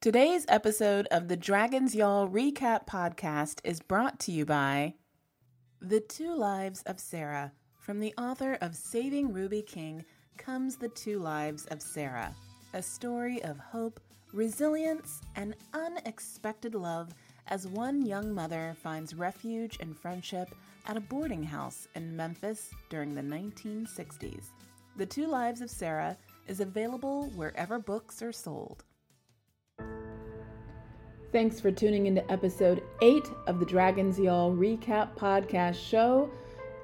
Today's episode of the Dragons Y'all Recap Podcast is brought to you by The Two Lives of Sarah. From the author of Saving Ruby King comes The Two Lives of Sarah, a story of hope, resilience, and unexpected love as one young mother finds refuge and friendship at a boarding house in Memphis during the 1960s. The Two Lives of Sarah is available wherever books are sold. Thanks for tuning into episode 8 of the Dragons Y'all Recap Podcast Show.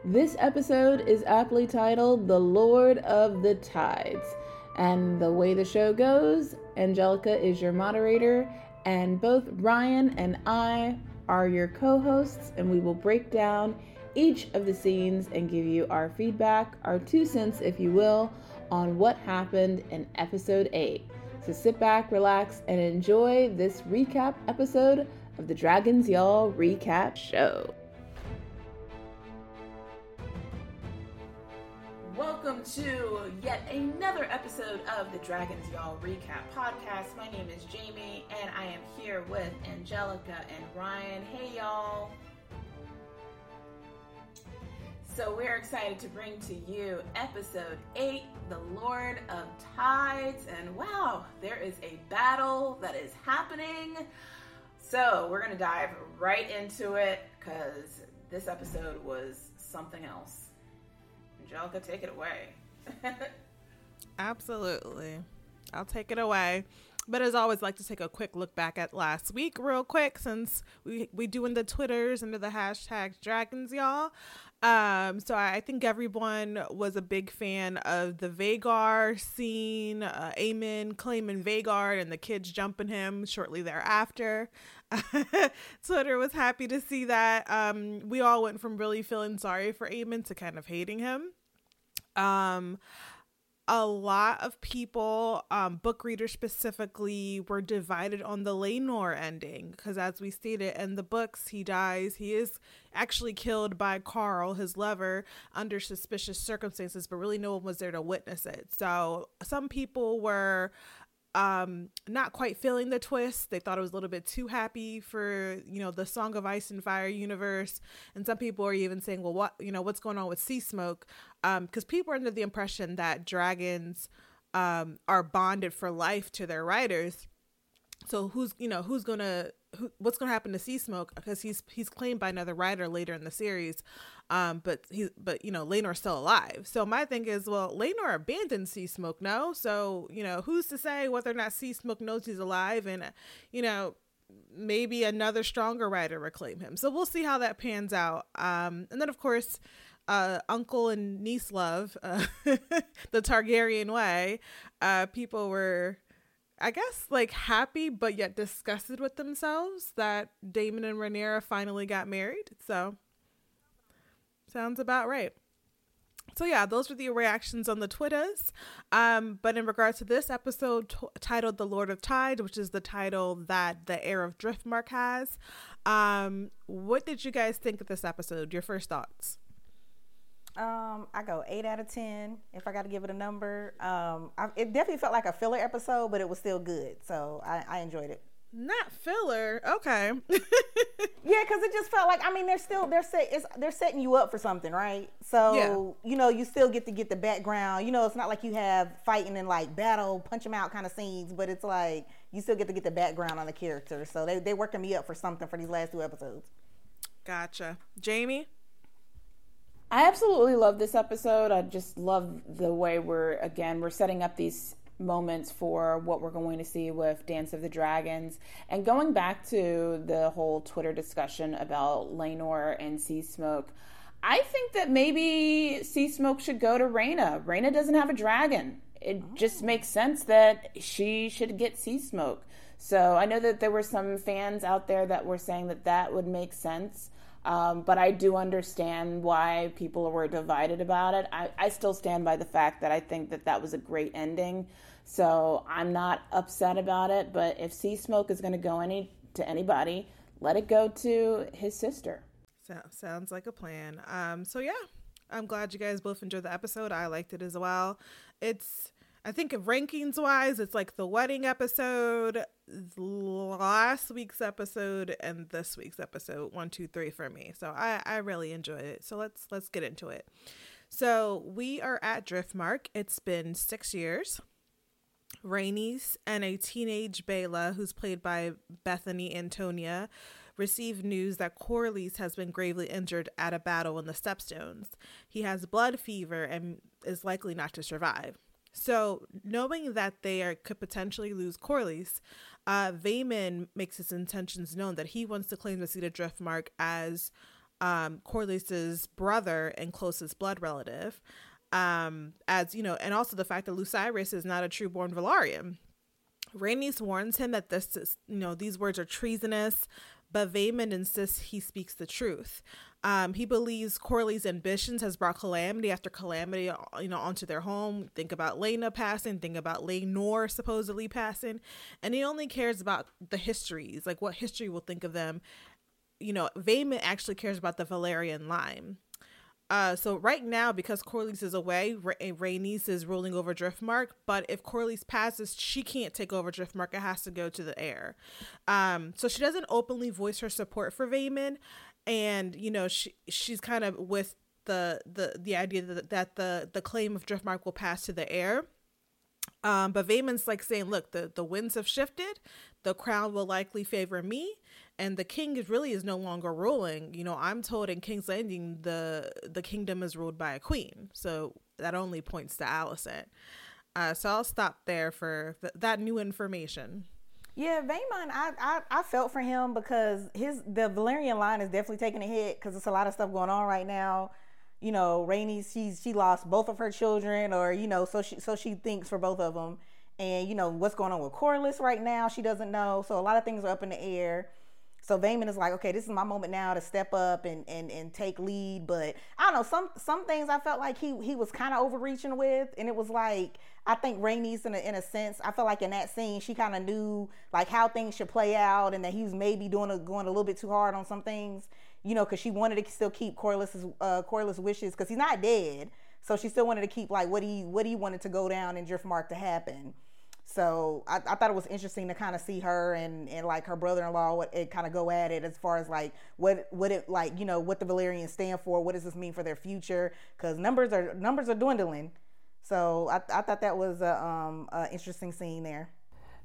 This episode is aptly titled The Lord of the Tides. And the way the show goes, Angelica is your moderator, and both Ryan and I are your co hosts, and we will break down each of the scenes and give you our feedback, our two cents, if you will, on what happened in episode 8. So sit back, relax, and enjoy this recap episode of the Dragons Y'all Recap Show. Welcome to yet another episode of the Dragons Y'all Recap Podcast. My name is Jamie, and I am here with Angelica and Ryan. Hey, y'all. So, we're excited to bring to you episode 8, The Lord of Tides. And wow, there is a battle that is happening. So, we're going to dive right into it because this episode was something else. Angelica, take it away. Absolutely. I'll take it away. But as always, like to take a quick look back at last week, real quick, since we we doing the twitters under the hashtag dragons, y'all. Um, so I, think everyone was a big fan of the Vhagar scene, uh, claiming Vhagar and the kids jumping him shortly thereafter. Twitter was happy to see that. Um, we all went from really feeling sorry for Aemon to kind of hating him. Um, a lot of people, um, book readers specifically, were divided on the Laenor ending because, as we stated in the books, he dies. He is actually killed by Qarl, his lover, under suspicious circumstances, but really no one was there to witness it. So, some people were um not quite feeling the twist. They thought it was a little bit too happy for you know the song of ice and fire universe. And some people are even saying well what you know what's going on with sea smoke? Um because people are under the impression that dragons um are bonded for life to their riders so who's you know who's gonna who, what's gonna happen to sea smoke because he's he's claimed by another rider later in the series um, but he, but you know, Laenor's still alive. So my thing is, well, Laenor abandoned Sea Smoke, no? So you know, who's to say whether or not Sea Smoke knows he's alive, and you know, maybe another stronger rider reclaim him. So we'll see how that pans out. Um, and then of course. Uh, uncle and niece love, uh, the Targaryen way. Uh, people were I guess like happy but yet disgusted with themselves that Daemon and Rhaenyra finally got married. So Sounds about right. So yeah, those were the reactions on the Twitters. Um, but in regards to this episode t- titled "The Lord of Tide," which is the title that the Heir of Driftmark has, um, what did you guys think of this episode? Your first thoughts? Um, I go eight out of ten if I got to give it a number. Um, I, it definitely felt like a filler episode, but it was still good, so I, I enjoyed it. Not filler. Okay. yeah, because it just felt like I mean they're still they're set it's, they're setting you up for something, right? So yeah. you know you still get to get the background. You know it's not like you have fighting and like battle punch them out kind of scenes, but it's like you still get to get the background on the character. So they they working me up for something for these last two episodes. Gotcha, Jamie. I absolutely love this episode. I just love the way we're again we're setting up these moments for what we're going to see with Dance of the Dragons. And going back to the whole Twitter discussion about Laenor and Sea Smoke, I think that maybe Sea Smoke should go to Rhaena. Rhaena doesn't have a dragon. It oh. just makes sense that she should get Sea Smoke. So I know that there were some fans out there that were saying that that would make sense. Um, but I do understand why people were divided about it. I, I still stand by the fact that I think that that was a great ending. So I'm not upset about it. But if Sea Smoke is going to go any to anybody, let it go to his sister. So, sounds like a plan. Um, so yeah, I'm glad you guys both enjoyed the episode. I liked it as well. It's I think rankings wise, it's like the wedding episode, last week's episode, and this week's episode. One, two, three for me. So I I really enjoyed it. So let's let's get into it. So we are at Driftmark. It's been six years. Rhaenys and a teenage Baela, who's played by Bethany Antonia, receive news that Corlys has been gravely injured at a battle in the Stepstones. He has blood fever and is likely not to survive. So, knowing that they are, could potentially lose Corlys, uh, Vaemond makes his intentions known that he wants to claim the of Driftmark as um, Corlys's brother and closest blood relative. Um, as you know, and also the fact that Lucerys is not a true-born Velaryon. Rhaenys warns him that this is, you know, these words are treasonous, but Vaemond insists he speaks the truth. Um, he believes Corlys's ambitions has brought calamity after calamity, you know, onto their home. Think about Laena passing. Think about Laenor supposedly passing, and he only cares about the histories, like what history will think of them. You know, Vaemond actually cares about the Velaryon line. Uh, so right now, because Corlys is away, Ra- Rhaenys is ruling over Driftmark. But if Corlys passes, she can't take over Driftmark. It has to go to the heir. Um, so she doesn't openly voice her support for Vaemond, and you know she she's kind of with the the the idea that, that the the claim of Driftmark will pass to the heir. Um, but Vaemond's like saying, look, the, the winds have shifted. The crown will likely favor me and the king is really is no longer ruling you know i'm told in king's landing the the kingdom is ruled by a queen so that only points to alicent uh, so i'll stop there for th- that new information yeah, Vaemond, I, I I felt for him because his the Velaryon line is definitely taking a hit because there's a lot of stuff going on right now. You know, Rhaenys, she's she lost both of her children, or you know, so she so she thinks for both of them, and you know what's going on with Corlys right now, she doesn't know. So a lot of things are up in the air. So Vaemond is like, okay, this is my moment now to step up and and and take lead. But I don't know, some some things I felt like he he was kind of overreaching with, and it was like I think Rhaenys in a, in a sense, I felt like in that scene she kind of knew like how things should play out, and that he was maybe doing a, going a little bit too hard on some things, you know, because she wanted to still keep Corlys's uh, Corlys wishes because he's not dead, so she still wanted to keep like what he what he wanted to go down in Driftmark to happen. So I, I, thought it was interesting to kind of see her and, and like her brother-in-law what it kind of go at it as far as like what what it like you know what the Velaryons stand for what does this mean for their future? Because numbers are numbers are dwindling. So I, I thought that was a um a interesting scene there.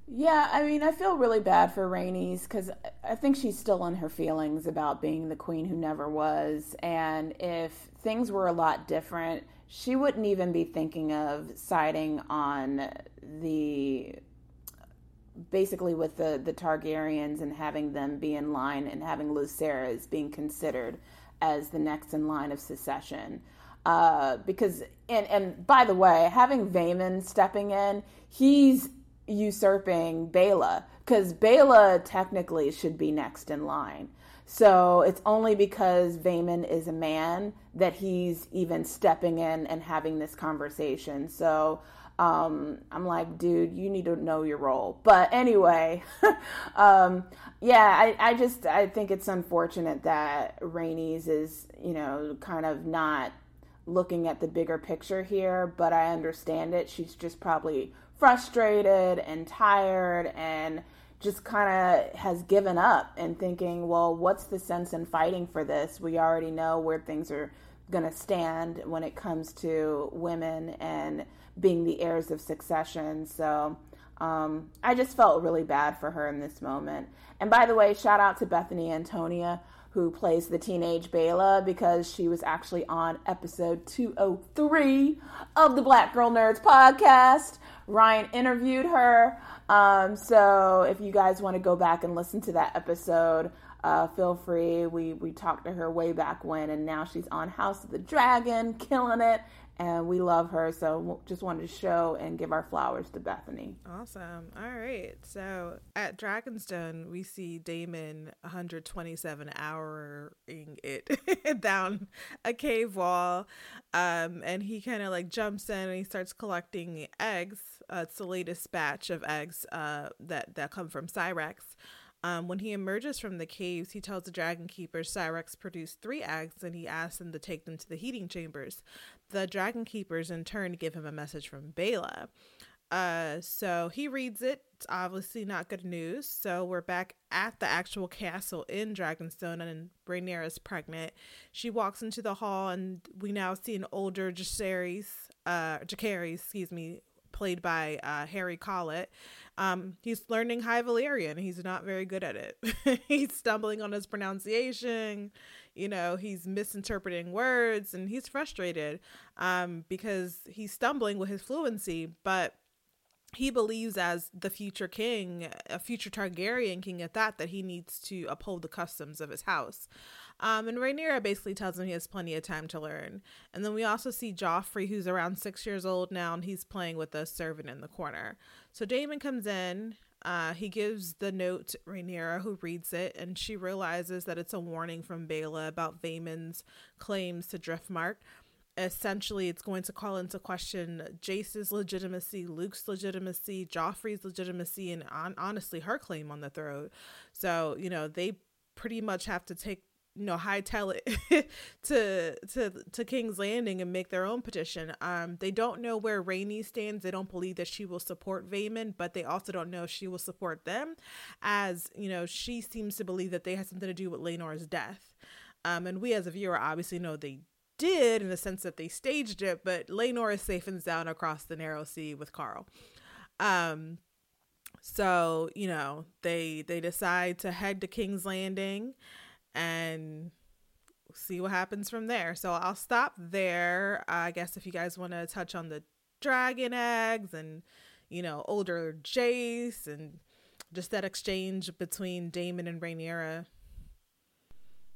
Yeah I mean I feel really bad for Rhaenys because I think she's still in her feelings about being the queen who never was. And if things were a lot different she wouldn't even be thinking of siding on the basically with the the Targaryens and having them be in line and having Lucerys being considered as the next in line of secession. Uh, because and and by the way, having Vaemond stepping in, he's usurping Baela because Baela technically should be next in line. So it's only because Vaemond is a man that he's even stepping in and having this conversation. So um, I'm like, dude, you need to know your role. But anyway, um, yeah, I, I just I think it's unfortunate that Rhaenys is you know kind of not looking at the bigger picture here. But I understand it. She's just probably frustrated and tired and just kind of has given up and thinking, well, what's the sense in fighting for this? We already know where things are going to stand when it comes to women and being the heirs of succession. So um, I just felt really bad for her in this moment. And by the way, shout out to Bethany Antonia, who plays the teenage Baela, because she was actually on episode 203 of the Black Girl Nerds podcast. Ryan interviewed her. Um, so if you guys want to go back and listen to that episode, uh, feel free. We we talked to her way back when, and now she's on House of the Dragon, killing it, and we love her. So just wanted to show and give our flowers to Bethany. Awesome. All right. So at Dragonstone, we see Daemon 127 houring it down a cave wall, um, and he kind of like jumps in and he starts collecting eggs. Uh, it's the latest batch of eggs uh, that that come from Syrax. Um, when he emerges from the caves, he tells the dragon keepers Syrax produced three eggs and he asks them to take them to the heating chambers. The dragon keepers, in turn, give him a message from Baela. Uh, so he reads it. It's obviously not good news. So we're back at the actual castle in Dragonstone, and Rhaenyra is pregnant. She walks into the hall, and we now see an older Jacaerys, uh, Jacaerys, excuse me, played by uh, Harry Collett. Um, he's learning High Valyrian. He's not very good at it. he's stumbling on his pronunciation. You know, he's misinterpreting words, and he's frustrated um, because he's stumbling with his fluency. But he believes as the future king, a future Targaryen king at that, that he needs to uphold the customs of his house. Um, and Rhaenyra basically tells him he has plenty of time to learn. And then we also see Joffrey, who's around six years old now, and he's playing with a servant in the corner. So Daemon comes in. Uh, he gives the note to Rhaenyra, who reads it, and she realizes that it's a warning from Baela about Vaemond's claims to Driftmark essentially it's going to call into question Jace's legitimacy, Luke's legitimacy, Joffrey's legitimacy, and on, honestly her claim on the throne. So you know they pretty much have to take you know hightail it to to to King's Landing and make their own petition. Um, they don't know where Rhaenys stands. They don't believe that she will support Vaemond, but they also don't know if she will support them, as you know she seems to believe that they had something to do with Laenor's death. Um, and we as a viewer obviously know they did in the sense that they staged it, but Laenor is safe and sound across the narrow sea with Qarl. Um, so you know they they decide to head to King's Landing and see what happens from there. So I'll stop there. I guess if you guys want to touch on the dragon eggs and you know older Jace and just that exchange between Daemon and Rhaenyra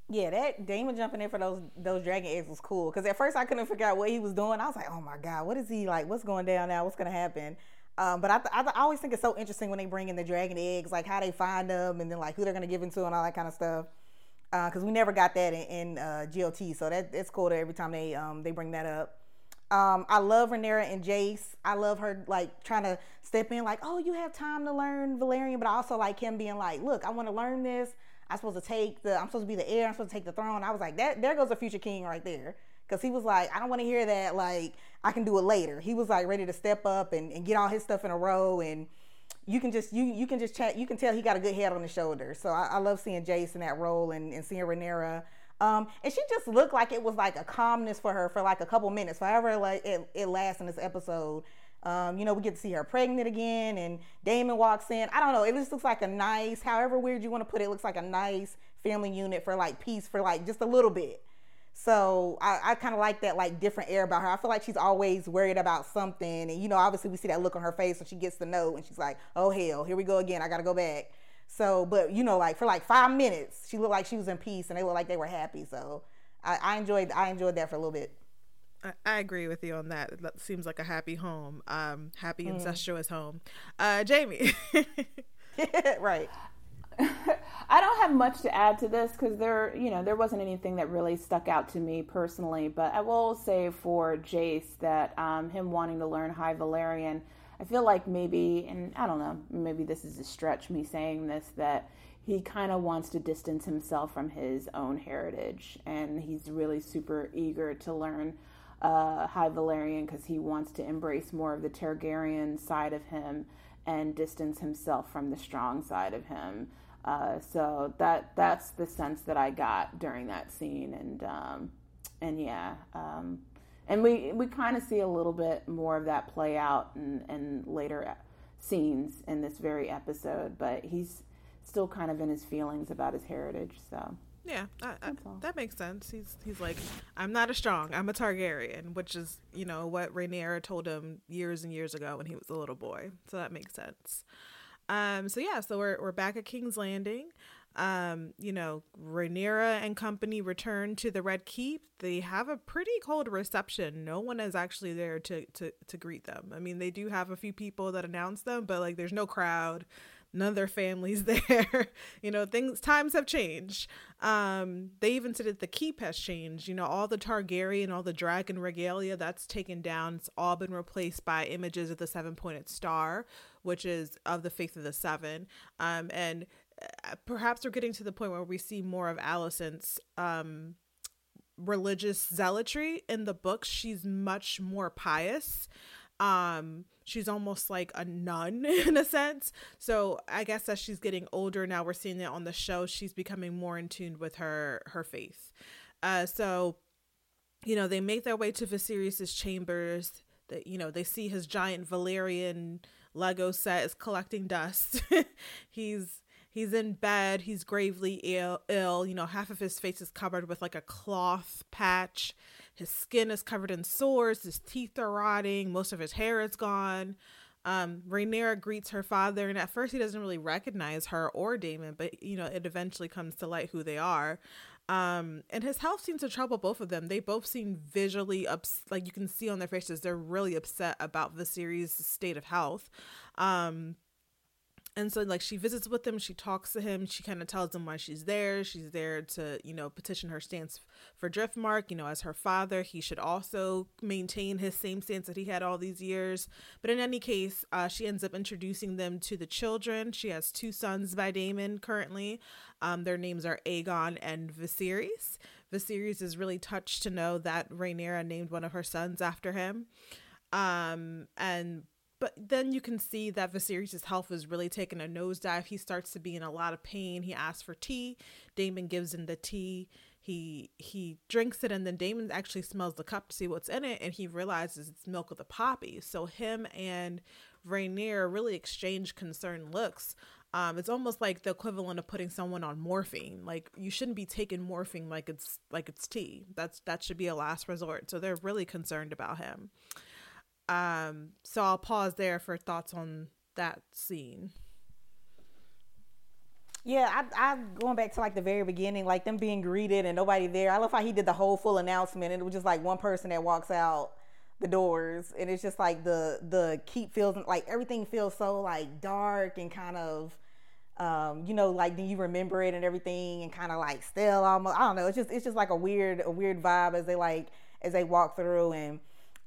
yeah, that Daemon jumping in for those those dragon eggs was cool. Cause at first I couldn't figure out what he was doing. I was like, oh my god, what is he like? What's going down now? What's gonna happen? Um, but I, th- I, th- I, always think it's so interesting when they bring in the dragon eggs, like how they find them, and then like who they're gonna give them to, and all that kind of stuff. Because uh, we never got that in, in uh, GOT, so that it's cool that every time they um, they bring that up. Um, I love Rhaenyra and Jace. I love her like trying to step in, like, oh, you have time to learn Valyrian, but I also like him being like, look, I want to learn this. I'm supposed to take the, I'm supposed to be the heir, I'm supposed to take the throne. I was like, that, there goes a future king right there. Cause he was like, I don't want to hear that. Like, I can do it later. He was like ready to step up and, and get all his stuff in a row. And you can just, you, you can just chat. You can tell he got a good head on his shoulders. So I, I love seeing Jace in that role and, and seeing Rhaenyra. Um, and she just looked like it was like a calmness for her for like a couple minutes, however like it, it lasts in this episode. Um, you know, we get to see her pregnant again, and Daemon walks in. I don't know. It just looks like a nice, however weird you want to put it, it looks like a nice family unit for like peace for like just a little bit. So I, I kind of like that like different air about her. I feel like she's always worried about something, and you know, obviously we see that look on her face when she gets the note, and she's like, "Oh hell, here we go again. I gotta go back." So, but you know, like for like five minutes, she looked like she was in peace, and they looked like they were happy. So I, I enjoyed I enjoyed that for a little bit. I, agree with you on that. That seems like a happy home, um, happy mm. incestuous home. Uh, Jamie, right. I don't have much to add to this because there, you know, there wasn't anything that really stuck out to me personally. But I will say for Jace that um, him wanting to learn High Valyrian, I feel like maybe, and I don't know, maybe this is a stretch me saying this that he kind of wants to distance himself from his own heritage, and he's really super eager to learn uh, High Valyrian because he wants to embrace more of the Targaryen side of him and distance himself from the strong side of him. Uh, so that that's the sense that I got during that scene, and um, and yeah, um, and we we kind of see a little bit more of that play out in, in later scenes in this very episode, but he's still kind of in his feelings about his heritage. So yeah, I, I, that makes sense. He's he's like, I'm not a strong. I'm a Targaryen, which is you know what Rhaenyra told him years and years ago when he was a little boy. So that makes sense. Um. So yeah. So we're we're back at King's Landing. Um. You know, Rhaenyra and company return to the Red Keep. They have a pretty cold reception. No one is actually there to to to greet them. I mean, they do have a few people that announce them, but like, there's no crowd none of their families there. you know, things times have changed. Um, they even said that the keep has changed. You know, all the Targaryen, all the dragon regalia that's taken down. It's all been replaced by images of the seven pointed star, which is of the faith of the seven. Um, and uh, perhaps we're getting to the point where we see more of Alicent's um religious zealotry in the books. She's much more pious Um, she's almost like a nun in a sense. So I guess as she's getting older now, we're seeing it on the show. She's becoming more in tune with her her faith. Uh, so you know they make their way to Viserys's chambers. That you know they see his giant Valyrian Lego set is collecting dust. he's he's in bed. He's gravely Ill, Ill. You know, half of his face is covered with like a cloth patch. His skin is covered in sores. His teeth are rotting. Most of his hair is gone. Um, Rhaenyra greets her father, and at first he doesn't really recognize her or Daemon, but you know it eventually comes to light who they are. Um, and his health seems to trouble both of them. They both seem visually ups like you can see on their faces they're really upset about Viserys' state of health. Um, and so like she visits with him she talks to him she kind of tells him why she's there she's there to you know petition her stance for driftmark you know as her father he should also maintain his same stance that he had all these years. But in any case uh, she ends up introducing them to the children. She has two sons by daemon currently. Um, their names are aegon and viserys. Viserys is really touched to know that Rhaenyra named one of her sons after him. Um, and but then you can see that Viserys' health is really taking a nosedive. He starts to be in a lot of pain. He asks for tea. Daemon gives him the tea. He he drinks it, and then Daemon actually smells the cup to see what's in it, and he realizes it's milk of the poppy. So him and Rhaenyra really exchange concerned looks. Um, it's almost like the equivalent of putting someone on morphine. Like you shouldn't be taking morphine like it's like it's tea. That's that should be a last resort. So they're really concerned about him. Um, so I'll pause there for thoughts on that scene. Yeah, I, I going back to like the very beginning, like them being greeted and nobody there. I love how he did the whole full announcement, and it was just like one person that walks out the doors, and it's just like the the keep feels like everything feels so like dark and kind of, um, you know, like do you remember it and everything, and kind of like still almost. I don't know. It's just it's just like a weird a weird vibe as they like as they walk through and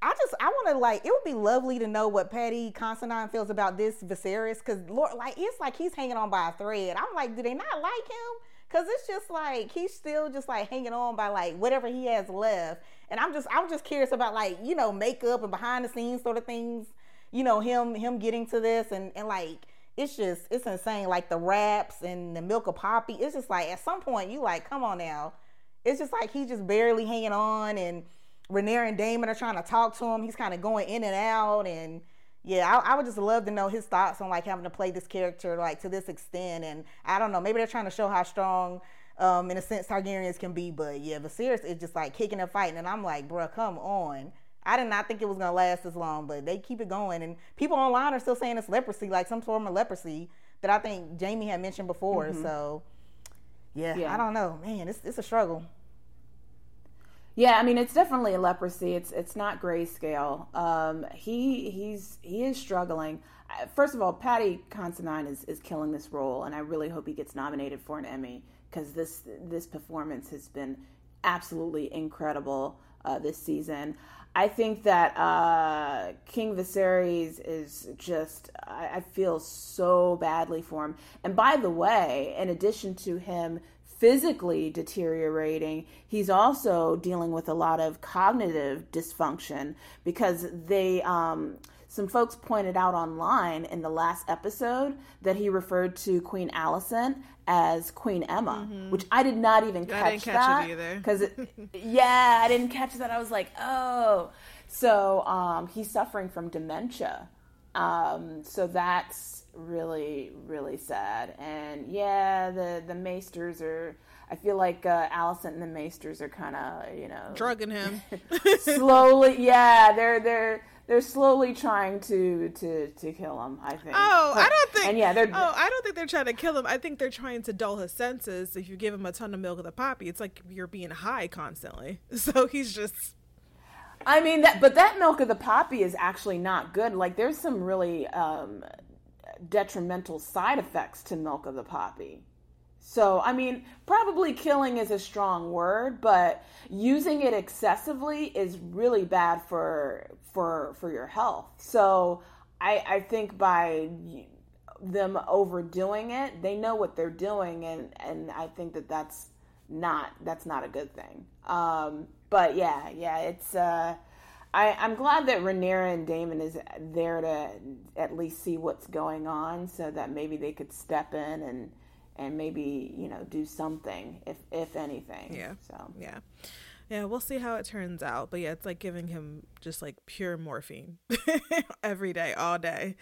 I just I want to like it would be lovely to know what Paddy Considine feels about this Viserys because Lord like it's like he's hanging on by a thread. I'm like, do they not like him? Cause it's just like he's still just like hanging on by like whatever he has left. And I'm just I'm just curious about like you know makeup and behind the scenes sort of things. You know him him getting to this and and like it's just it's insane. Like the raps and the milk of poppy. It's just like at some point you like come on now. It's just like he's just barely hanging on and Rhaenyra and Daemon are trying to talk to him. He's kind of going in and out, and yeah, I, I, would just love to know his thoughts on like having to play this character like to this extent. And I don't know, maybe they're trying to show how strong, um, in a sense, Targaryens can be. But yeah, Viserys is just like kicking and fighting, and I'm like, bro, come on. I did not think it was gonna last this long, but they keep it going, and people online are still saying it's leprosy, like some form of leprosy that I think Jamie had mentioned before. Mm-hmm. So yeah, yeah, I don't know, man, it's it's a struggle. Yeah, I mean it's definitely a leprosy. It's it's not grayscale. Um, he he's he is struggling. First of all, Paddy Considine is is killing this role, and I really hope he gets nominated for an Emmy because this this performance has been absolutely incredible uh, this season. I think that uh, King Viserys is just, I, I feel so badly for him. And by the way, in addition to him physically deteriorating, he's also dealing with a lot of cognitive dysfunction because they, um, some folks pointed out online in the last episode that he referred to Queen Alicent as Queen Emma, mm-hmm. which I did not even catch, I didn't catch that either. Because yeah, I didn't catch that. I was like, oh, so um, he's suffering from dementia. Um, so that's really really sad. And yeah the the maesters are i feel like uh alicent and the maesters are kind of you know drugging him. slowly yeah they're they're they're slowly trying to to to kill him i think. Oh i don't think and yeah they're oh i don't think they're trying to kill him. I think they're trying to dull his senses. If you give him a ton of milk of the poppy it's like you're being high constantly. So he's just I mean that, but that milk of the poppy is actually not good. Like, there's some really um, detrimental side effects to milk of the poppy. So, I mean, probably killing is a strong word, but using it excessively is really bad for for for your health. So, I I think by them overdoing it, they know what they're doing, and and I think that that's not that's not a good thing. Um, but yeah, yeah, it's uh, I, I'm glad that Rhaenyra and Daemon is there to at least see what's going on, so that maybe they could step in and and maybe you know do something if if anything. Yeah. So yeah. Yeah, we'll see how it turns out. But yeah, it's like giving him just like pure morphine every day, all day.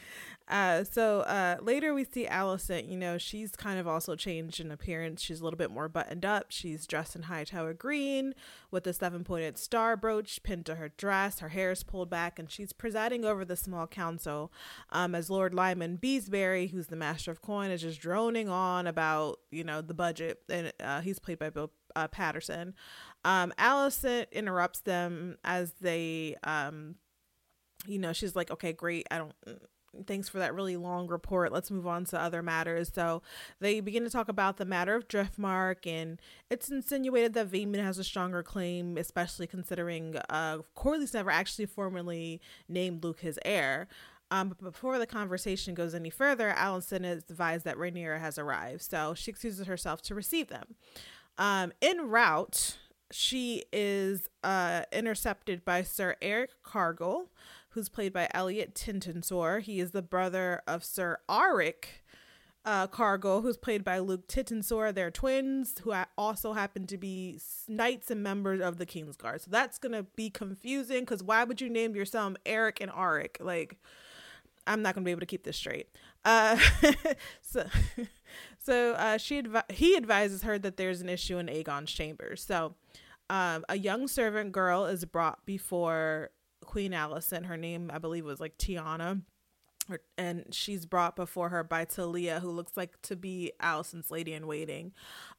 Uh, so uh, later we see Alicent. you know, she's kind of also changed in appearance. She's a little bit more buttoned up. She's dressed in Hightower green with a seven pointed star brooch pinned to her dress. Her hair is pulled back, and she's presiding over the small council um, as Lord Lyman Beesbury, who's the master of coin, is just droning on about, you know, the budget. And uh, he's played by Bill uh, Paterson. Um, Alicent interrupts them as they, um, you know, she's like, okay, great. I don't, thanks for that really long report. Let's move on to other matters. So they begin to talk about the matter of Driftmark, and it's insinuated that Vaemond has a stronger claim, especially considering uh, Corlys never actually formally named Luke his heir. Um, but before the conversation goes any further, Alicent is advised that Rhaenyra has arrived, so she excuses herself to receive them. Um, en route, she is uh, intercepted by Sir Eric Cargyll, who's played by Elliott Tittensor. He is the brother of Sir Arryk uh, Cargyll, who's played by Luke Tittensor. They're twins who also happen to be knights and members of the Kingsguard. So that's going to be confusing because why would you name your son Eric and Arryk? Like, I'm not going to be able to keep this straight. Uh, so, so uh, she advi- he advises her that there's an issue in Aegon's chambers. So, um, a young servant girl is brought before Queen Alicent. Her name, I believe, was like Tiana and she's brought before her by Talia, who looks like to be Alicent's lady in waiting.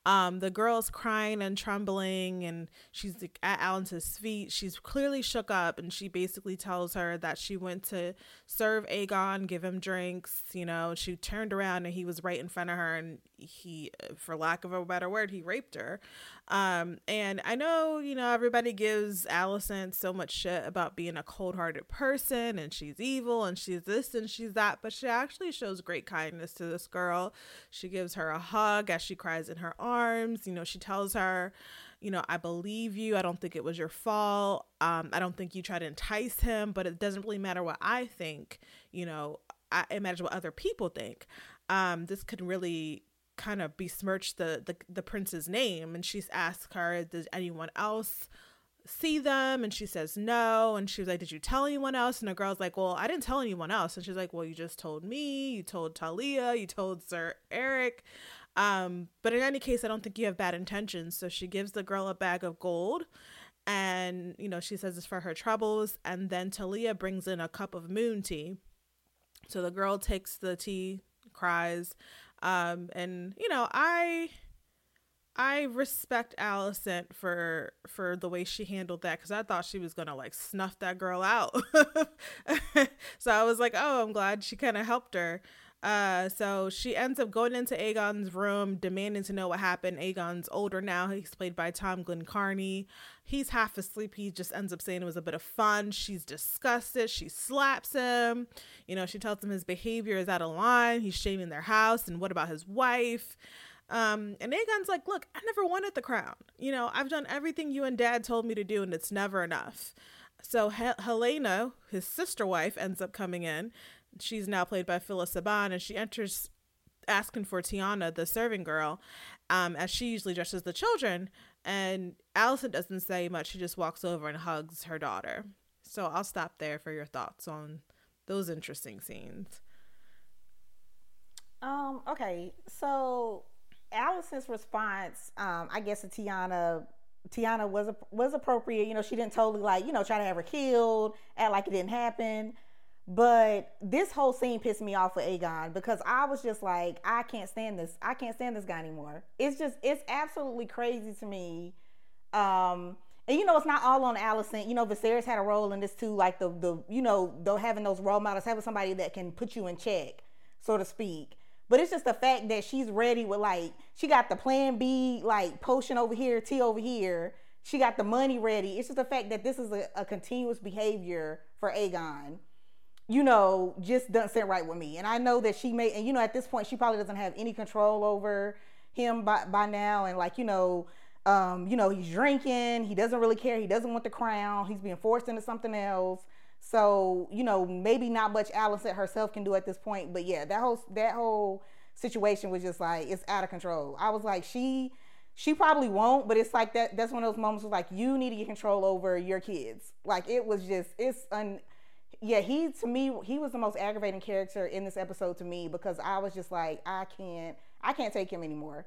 Um, the girl's crying and trembling, and she's at Alicent's feet. She's clearly shook up, and she basically tells her that she went to serve Aegon, give him drinks. You know, she turned around and he was right in front of her, and he, for lack of a better word, he raped her. Um, and I know, you know, everybody gives Alicent so much shit about being a cold hearted person, and she's evil, and she's this and she's that, but she actually shows great kindness to this girl. She gives her a hug as she cries in her arms. You know, she tells her, you know, I believe you. I don't think it was your fault. Um, I don't think you tried to entice him, but it doesn't really matter what I think. You know, I imagine what other people think. Um, this could really kind of besmirch the, the the prince's name and she's asked her does anyone else see them and she says no and she was like did you tell anyone else and the girl's like well i didn't tell anyone else and she's like well you just told me you told talia you told sir eric um but in any case i don't think you have bad intentions so she gives the girl a bag of gold and you know she says it's for her troubles and then talia brings in a cup of moon tea so the girl takes the tea cries um and you know i I respect Alicent for for the way she handled that because I thought she was gonna like snuff that girl out. so I was like, oh, I'm glad she kind of helped her. Uh, so she ends up going into Aegon's room, demanding to know what happened. Aegon's older now; he's played by Tom Glynn-Carney. He's half asleep. He just ends up saying it was a bit of fun. She's disgusted. She slaps him. You know, she tells him his behavior is out of line. He's shaming their house, and what about his wife? Um, and Aegon's like, look, I never wanted the crown. You know, I've done everything you and dad told me to do, and it's never enough. So H- Helaena, his sister wife, ends up coming in. She's now played by Phyllis Saban, and she enters asking for Tiana, the serving girl, um, as she usually dresses the children. And Alicent doesn't say much. She just walks over and hugs her daughter. So I'll stop there for your thoughts on those interesting scenes. Um, okay. So Alicent's response, um, I guess to Tiana, Tiana was was appropriate. You know, she didn't totally like you know try to have her killed, act like it didn't happen. But this whole scene pissed me off with Aegon because I was just like, I can't stand this. I can't stand this guy anymore. It's just, it's absolutely crazy to me. Um, and you know, it's not all on Alicent. You know, Viserys had a role in this too, like the the you know, though having those role models, having somebody that can put you in check, so to speak. But it's just the fact that she's ready with like she got the plan B like potion over here, tea over here. She got the money ready. It's just the fact that this is a, a continuous behavior for Aegon. You know, just doesn't sit right with me. And I know that she may and you know at this point she probably doesn't have any control over him by by now. And like, you know, Um, you know, he's drinking. He doesn't really care. He doesn't want the crown. He's being forced into something else. So, you know, maybe not much Alicent herself can do at this point. But yeah, that whole that whole situation was just like it's out of control. I was like, she she probably won't, but it's like that that's one of those moments where like you need to get control over your kids. Like it was just it's un yeah, he to me he was the most aggravating character in this episode to me because I was just like I can't I can't take him anymore.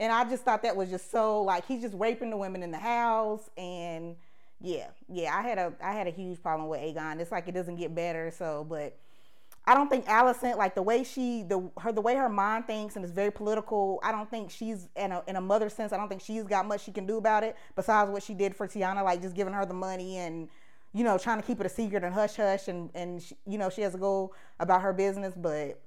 And I just thought that was just so like he's just raping the women in the house and yeah, yeah, I had a I had a huge problem with Aegon. It's like it doesn't get better, so but I don't think Alicent like the way she the her the way her mind thinks and is very political. I don't think she's in a in a mother sense. I don't think she's got much she can do about it besides what she did for Tyanna, like just giving her the money and you know trying to keep it a secret and hush hush and and she, you know she has to go about her business. But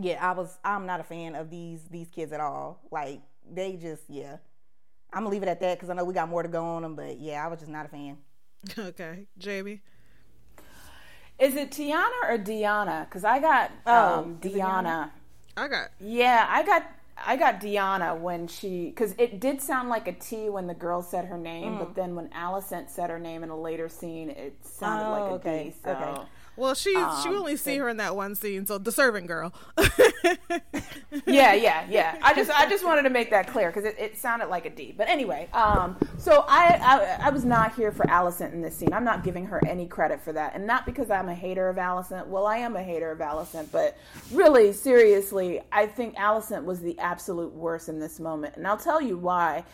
yeah, I was I'm not a fan of these these kids at all. Like they just yeah. I'm gonna leave it at that because I know we got more to go on them. But yeah, I was just not a fan. Okay, Jamie. Is it Tiana or Diana? Because I got oh, um, Diana. I got. Yeah, I got. I got Diana when she because it did sound like a T when the girl said her name, mm. but then when Alicent said her name in a later scene, it sounded oh, like a okay. D. So okay. Well, she um, she only see her in that one scene, so the servant girl. yeah, yeah, yeah. I just I just wanted to make that clear because it, it sounded like a D. But anyway, um, so I, I I was not here for Alicent in this scene. I'm not giving her any credit for that, and not because I'm a hater of Alicent. Well, I am a hater of Alicent, but really, seriously, I think Alicent was the absolute worst in this moment, and I'll tell you why.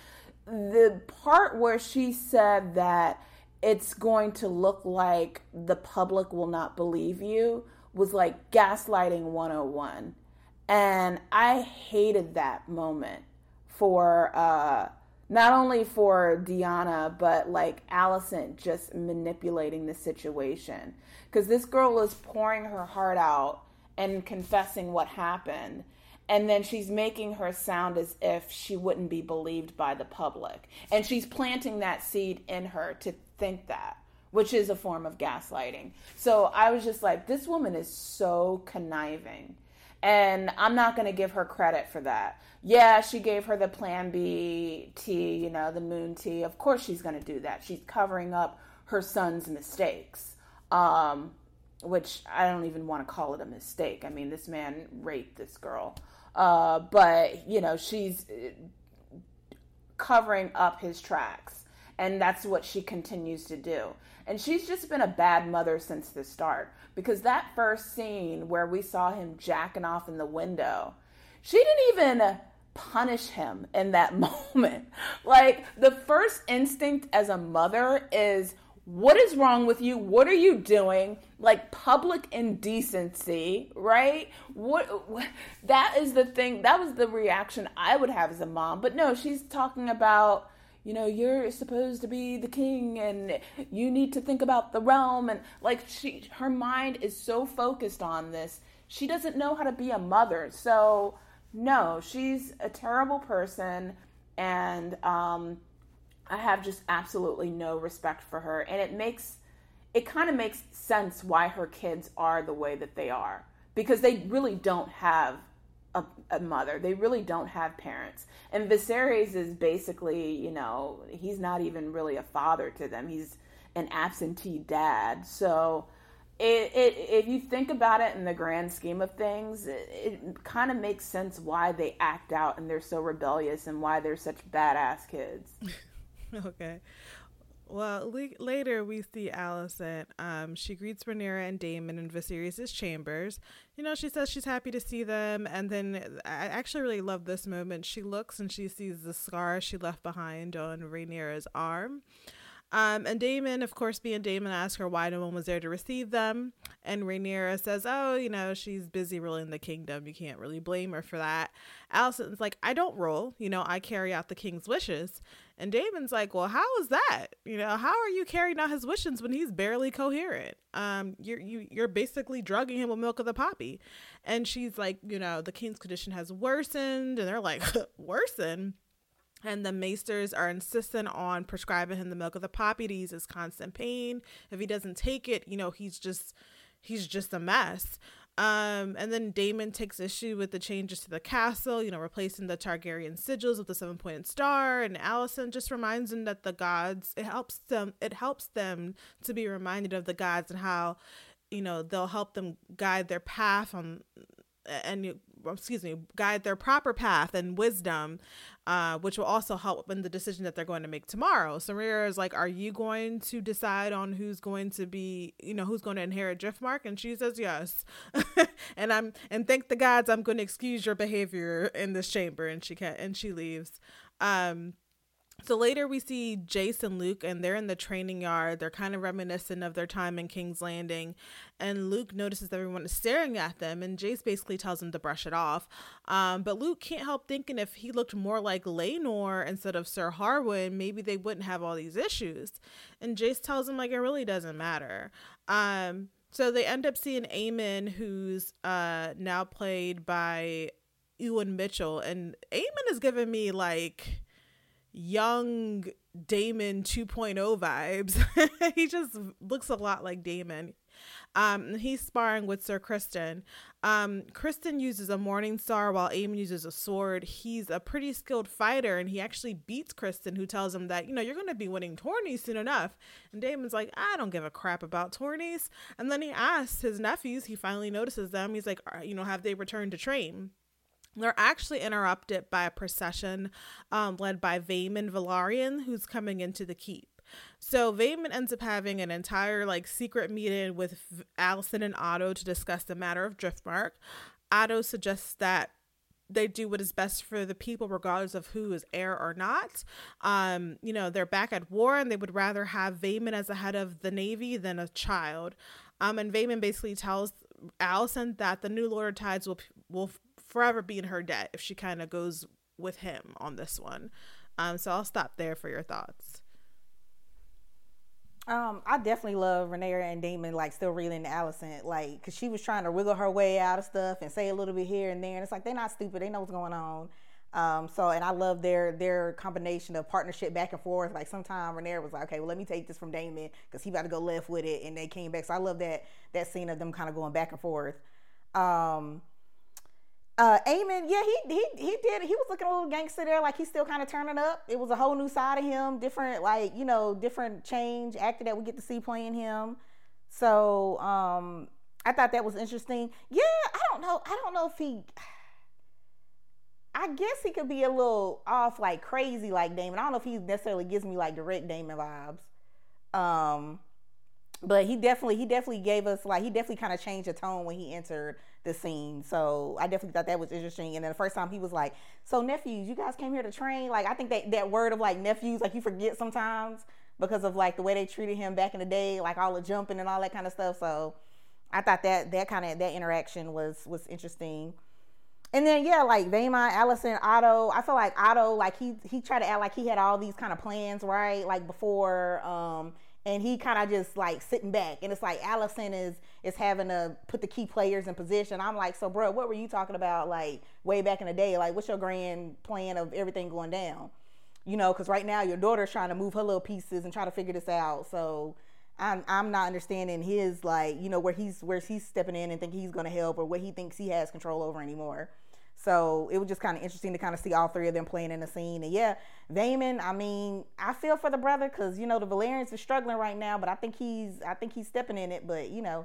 The part where she said that it's going to look like the public will not believe you was like gaslighting 101 and i hated that moment for uh not only for Diana, but like Alicent just manipulating the situation. Because this girl is pouring her heart out and confessing what happened. And then she's making her sound as if she wouldn't be believed by the public. And she's planting that seed in her to think that, which is a form of gaslighting. So I was just like, this woman is so conniving. And I'm not going to give her credit for that. Yeah, she gave her the plan B tea, you know, the moon tea. Of course she's going to do that. She's covering up her son's mistakes. Um, which I don't even want to call it a mistake. I mean, this man raped this girl. Uh, but, you know, she's uh, covering up his tracks. And that's what she continues to do. And she's just been a bad mother since the start. Because that first scene where we saw him jacking off in the window, she didn't even punish him in that moment. Like, the first instinct as a mother is, what is wrong with you? What are you doing? Like public indecency, right? What, what, that is the thing. That was the reaction I would have as a mom. But no, she's talking about you know, you're supposed to be the king and you need to think about the realm and like she her mind is so focused on this. She doesn't know how to be a mother. So, no, she's a terrible person and um I have just absolutely no respect for her and it makes it kind of makes sense why her kids are the way that they are because they really don't have a, a, mother. They really don't have parents. And Viserys is basically, you know, he's not even really a father to them. He's an absentee dad. So it, it if you think about it in the grand scheme of things, it, it kind of makes sense why they act out and they're so rebellious and why they're such badass kids. okay. Well, le- later we see Alicent. Um, she greets Rhaenyra and Daemon in Viserys' chambers. You know, she says she's happy to see them, and then I actually really love this moment. She looks and she sees the scar she left behind on Rhaenyra's arm. Um, and Daemon, of course, being Daemon, asks her why no one was there to receive them. And Rhaenyra says, "Oh, you know, she's busy ruling the kingdom. You can't really blame her for that." Alicent's like, "I don't rule. You know, I carry out the king's wishes." And Daemon's like, "Well, how is that? You know, how are you carrying out his wishes when he's barely coherent? Um, you're you you're basically drugging him with milk of the poppy." And she's like, "You know, the king's condition has worsened." And they're like, worsen. And the maesters are insistent on prescribing him the milk of the poppy to ease his constant pain. If he doesn't take it, you know, he's just he's just a mess. Um, and then Daemon takes issue with the changes to the castle, you know, replacing the Targaryen sigils with the seven pointed star. And Alicent just reminds him that the gods, it helps them, it helps them to be reminded of the gods and how, you know, they'll help them guide their path on and you excuse me, guide their proper path and wisdom, uh, which will also help in the decision that they're going to make tomorrow. Rhaenyra is like, "Are you going to decide on who's going to be, you know, who's going to inherit Driftmark?" And she says, "Yes." and I'm and thank the gods, I'm going to excuse your behavior in this chamber. And she can and she leaves. Um, so later we see Jace and Luke, and they're in the training yard. They're kind of reminiscent of their time in King's Landing. And Luke notices everyone is staring at them, and Jace basically tells him to brush it off. Um, but Luke can't help thinking if he looked more like Laenor instead of Sir Harwin, maybe they wouldn't have all these issues. And Jace tells him, like, it really doesn't matter. Um, so they end up seeing Aemond, who's uh, now played by Ewan Mitchell. And Aemond is giving me, like, young Daemon 2.0 vibes. he just looks a lot like Daemon. Um, he's sparring with Sir Criston. Um, Criston uses a Morning Star while Aemond uses a sword. He's a pretty skilled fighter, and he actually beats Criston, who tells him that you know you're going to be winning tourneys soon enough. And Damon's like, I don't give a crap about tourneys. And then he asks his nephews. He finally notices them. He's like, you know, have they returned to train? They're actually interrupted by a procession um, led by Vaemond Velaryon, who's coming into the keep. So Vaemond ends up having an entire like secret meeting with Alicent and Otto to discuss the matter of Driftmark. Otto suggests that they do what is best for the people regardless of who is heir or not um you know they're back at war and they would rather have Vaemond as the head of the navy than a child um and Vaemond basically tells Alicent that the new lord of tides will will forever be in her debt if she kind of goes with him on this one. Um, so I'll stop there for your thoughts. Um, I definitely love Rhaenyra and Daemon like still reeling Alicent, like, cause she was trying to wiggle her way out of stuff and say a little bit here and there, and it's like they're not stupid, they know what's going on. Um, so and I love their their combination of partnership back and forth. Like sometimes Rhaenyra was like, okay, well let me take this from Daemon because he about to go left with it, and they came back. So I love that that scene of them kind of going back and forth. Um, uh yeah, he he he did. He was looking a little gangster there, like he's still kind of turning up. It was a whole new side of him, different, like you know, different change actor that we get to see playing him. So um I thought that was interesting. Yeah, I don't know. I don't know if he. I guess he could be a little off, like crazy, like Daemon. I don't know if he necessarily gives me like direct Daemon vibes. Um, but he definitely, he definitely gave us like he definitely kind of changed the tone when he entered the scene. So I definitely thought that was interesting. And then the first time he was like, "So nephews, you guys came here to train." Like I think that that word of like nephews, like you forget sometimes because of like the way they treated him back in the day, like all the jumping and all that kind of stuff. So I thought that that kind of that interaction was was interesting. And then yeah, like Vaemond, Alicent, Otto. I feel like Otto, like he he tried to act like he had all these kind of plans, right? Like before um and he kind of just like sitting back. And it's like Alicent is is having to put the key players in position. I'm like so bro what were you talking about like way back in the day? Like what's your grand plan of everything going down? You know because right now your daughter's trying to move her little pieces and try to figure this out. So i'm i'm not understanding his like you know where he's where he's stepping in and thinking he's going to help or what he thinks he has control over anymore so it was just kind of interesting to kind of see all three of them playing in the scene. And yeah, Vaemond, I mean, I feel for the brother because you know the Velaryons are struggling right now, but I think he's I think he's stepping in it. But you know,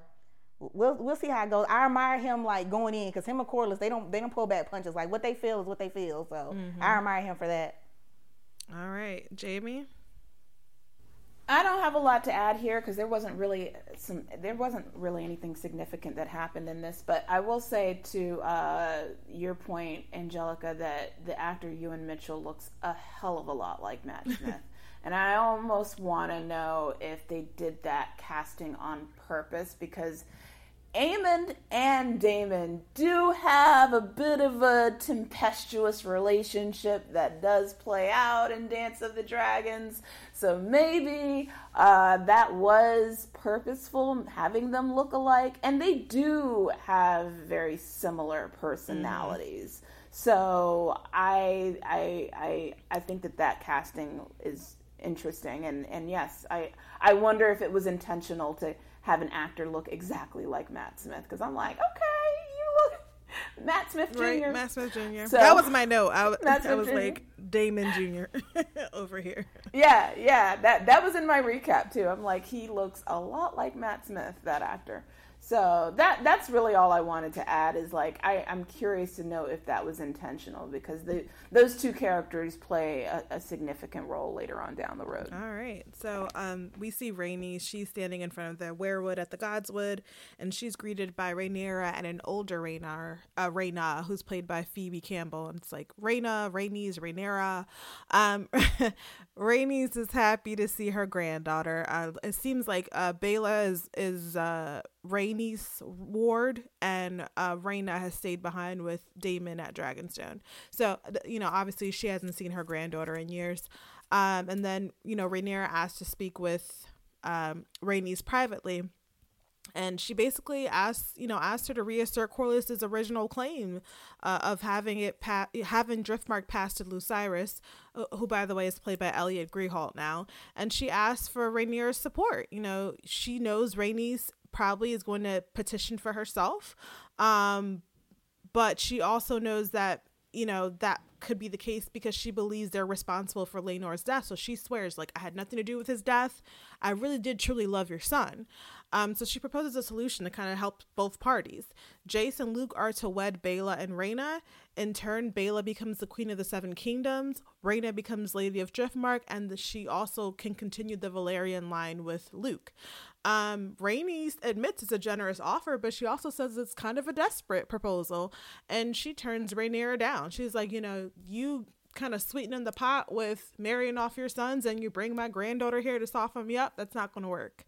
we'll we'll see how it goes. I admire him like going in because him and Corlys they don't they don't pull back punches. Like what they feel is what they feel. So mm-hmm. I admire him for that. All right, Jamie. I don't have a lot to add here because there wasn't really some there wasn't really anything significant that happened in this. But I will say to uh, your point, Angelica, that the actor Ewan Mitchell looks a hell of a lot like Matt Smith. and I almost want to know if they did that casting on purpose because Aemond and Daemon do have a bit of a tempestuous relationship that does play out in Dance of the Dragons. So maybe uh, that was purposeful, having them look alike. And they do have very similar personalities. Mm-hmm. So I, I, I, I think that that casting is interesting. And, and yes, I, I wonder if it was intentional to have an actor look exactly like Matt Smith because I'm like, okay, you look Matt Smith Jr. Right, Matt Smith Jr. So, that was my note. I, I was Jr. like Daemon Jr. over here. Yeah, yeah, that that was in my recap too. I'm like, he looks a lot like Matt Smith, that actor. So that that's really all I wanted to add is like I, I'm curious to know if that was intentional because the those two characters play a, a significant role later on down the road. All right. So um we see Rainey, she's standing in front of the weirwood at the Godswood, and she's greeted by Rhaenyra and an older Rhaenyra, uh Rhaena, who's played by Phoebe Campbell. And it's like Rhaena, Rhaenys, Rhaenyra. Um is happy to see her granddaughter. Uh, it seems like uh Baela is is uh Rhaenys ward, and uh, Rhaena has stayed behind with Daemon at Dragonstone. So, you know, obviously she hasn't seen her granddaughter in years. Um, and then, you know, Rhaenyra asked to speak with um, Rhaenys privately. And she basically asked, you know, asked her to reassert Corlys's original claim uh, of having it pa- having Driftmark passed to Lucerys, uh, who, by the way, is played by Elliot Greenhalgh now. And she asked for Rhaenyra's support. You know, she knows Rhaenys probably is going to petition for herself. Um, but she also knows that, you know, that could be the case because she believes they're responsible for Laenor's death. So she swears, like, I had nothing to do with his death. I really did truly love your son. Um, so she proposes a solution to kind of help both parties. Jace and Luke are to wed Baela and Rhaena. In turn, Baela becomes the queen of the Seven Kingdoms. Rhaena becomes Lady of Driftmark, and the, she also can continue the Velaryon line with Luke. Um, Rhaenys admits it's a generous offer, but she also says it's kind of a desperate proposal, and she turns Rhaenyra down. She's like, you know, you kind of sweetening the pot with marrying off your sons, and you bring my granddaughter here to soften me up. That's not going to work.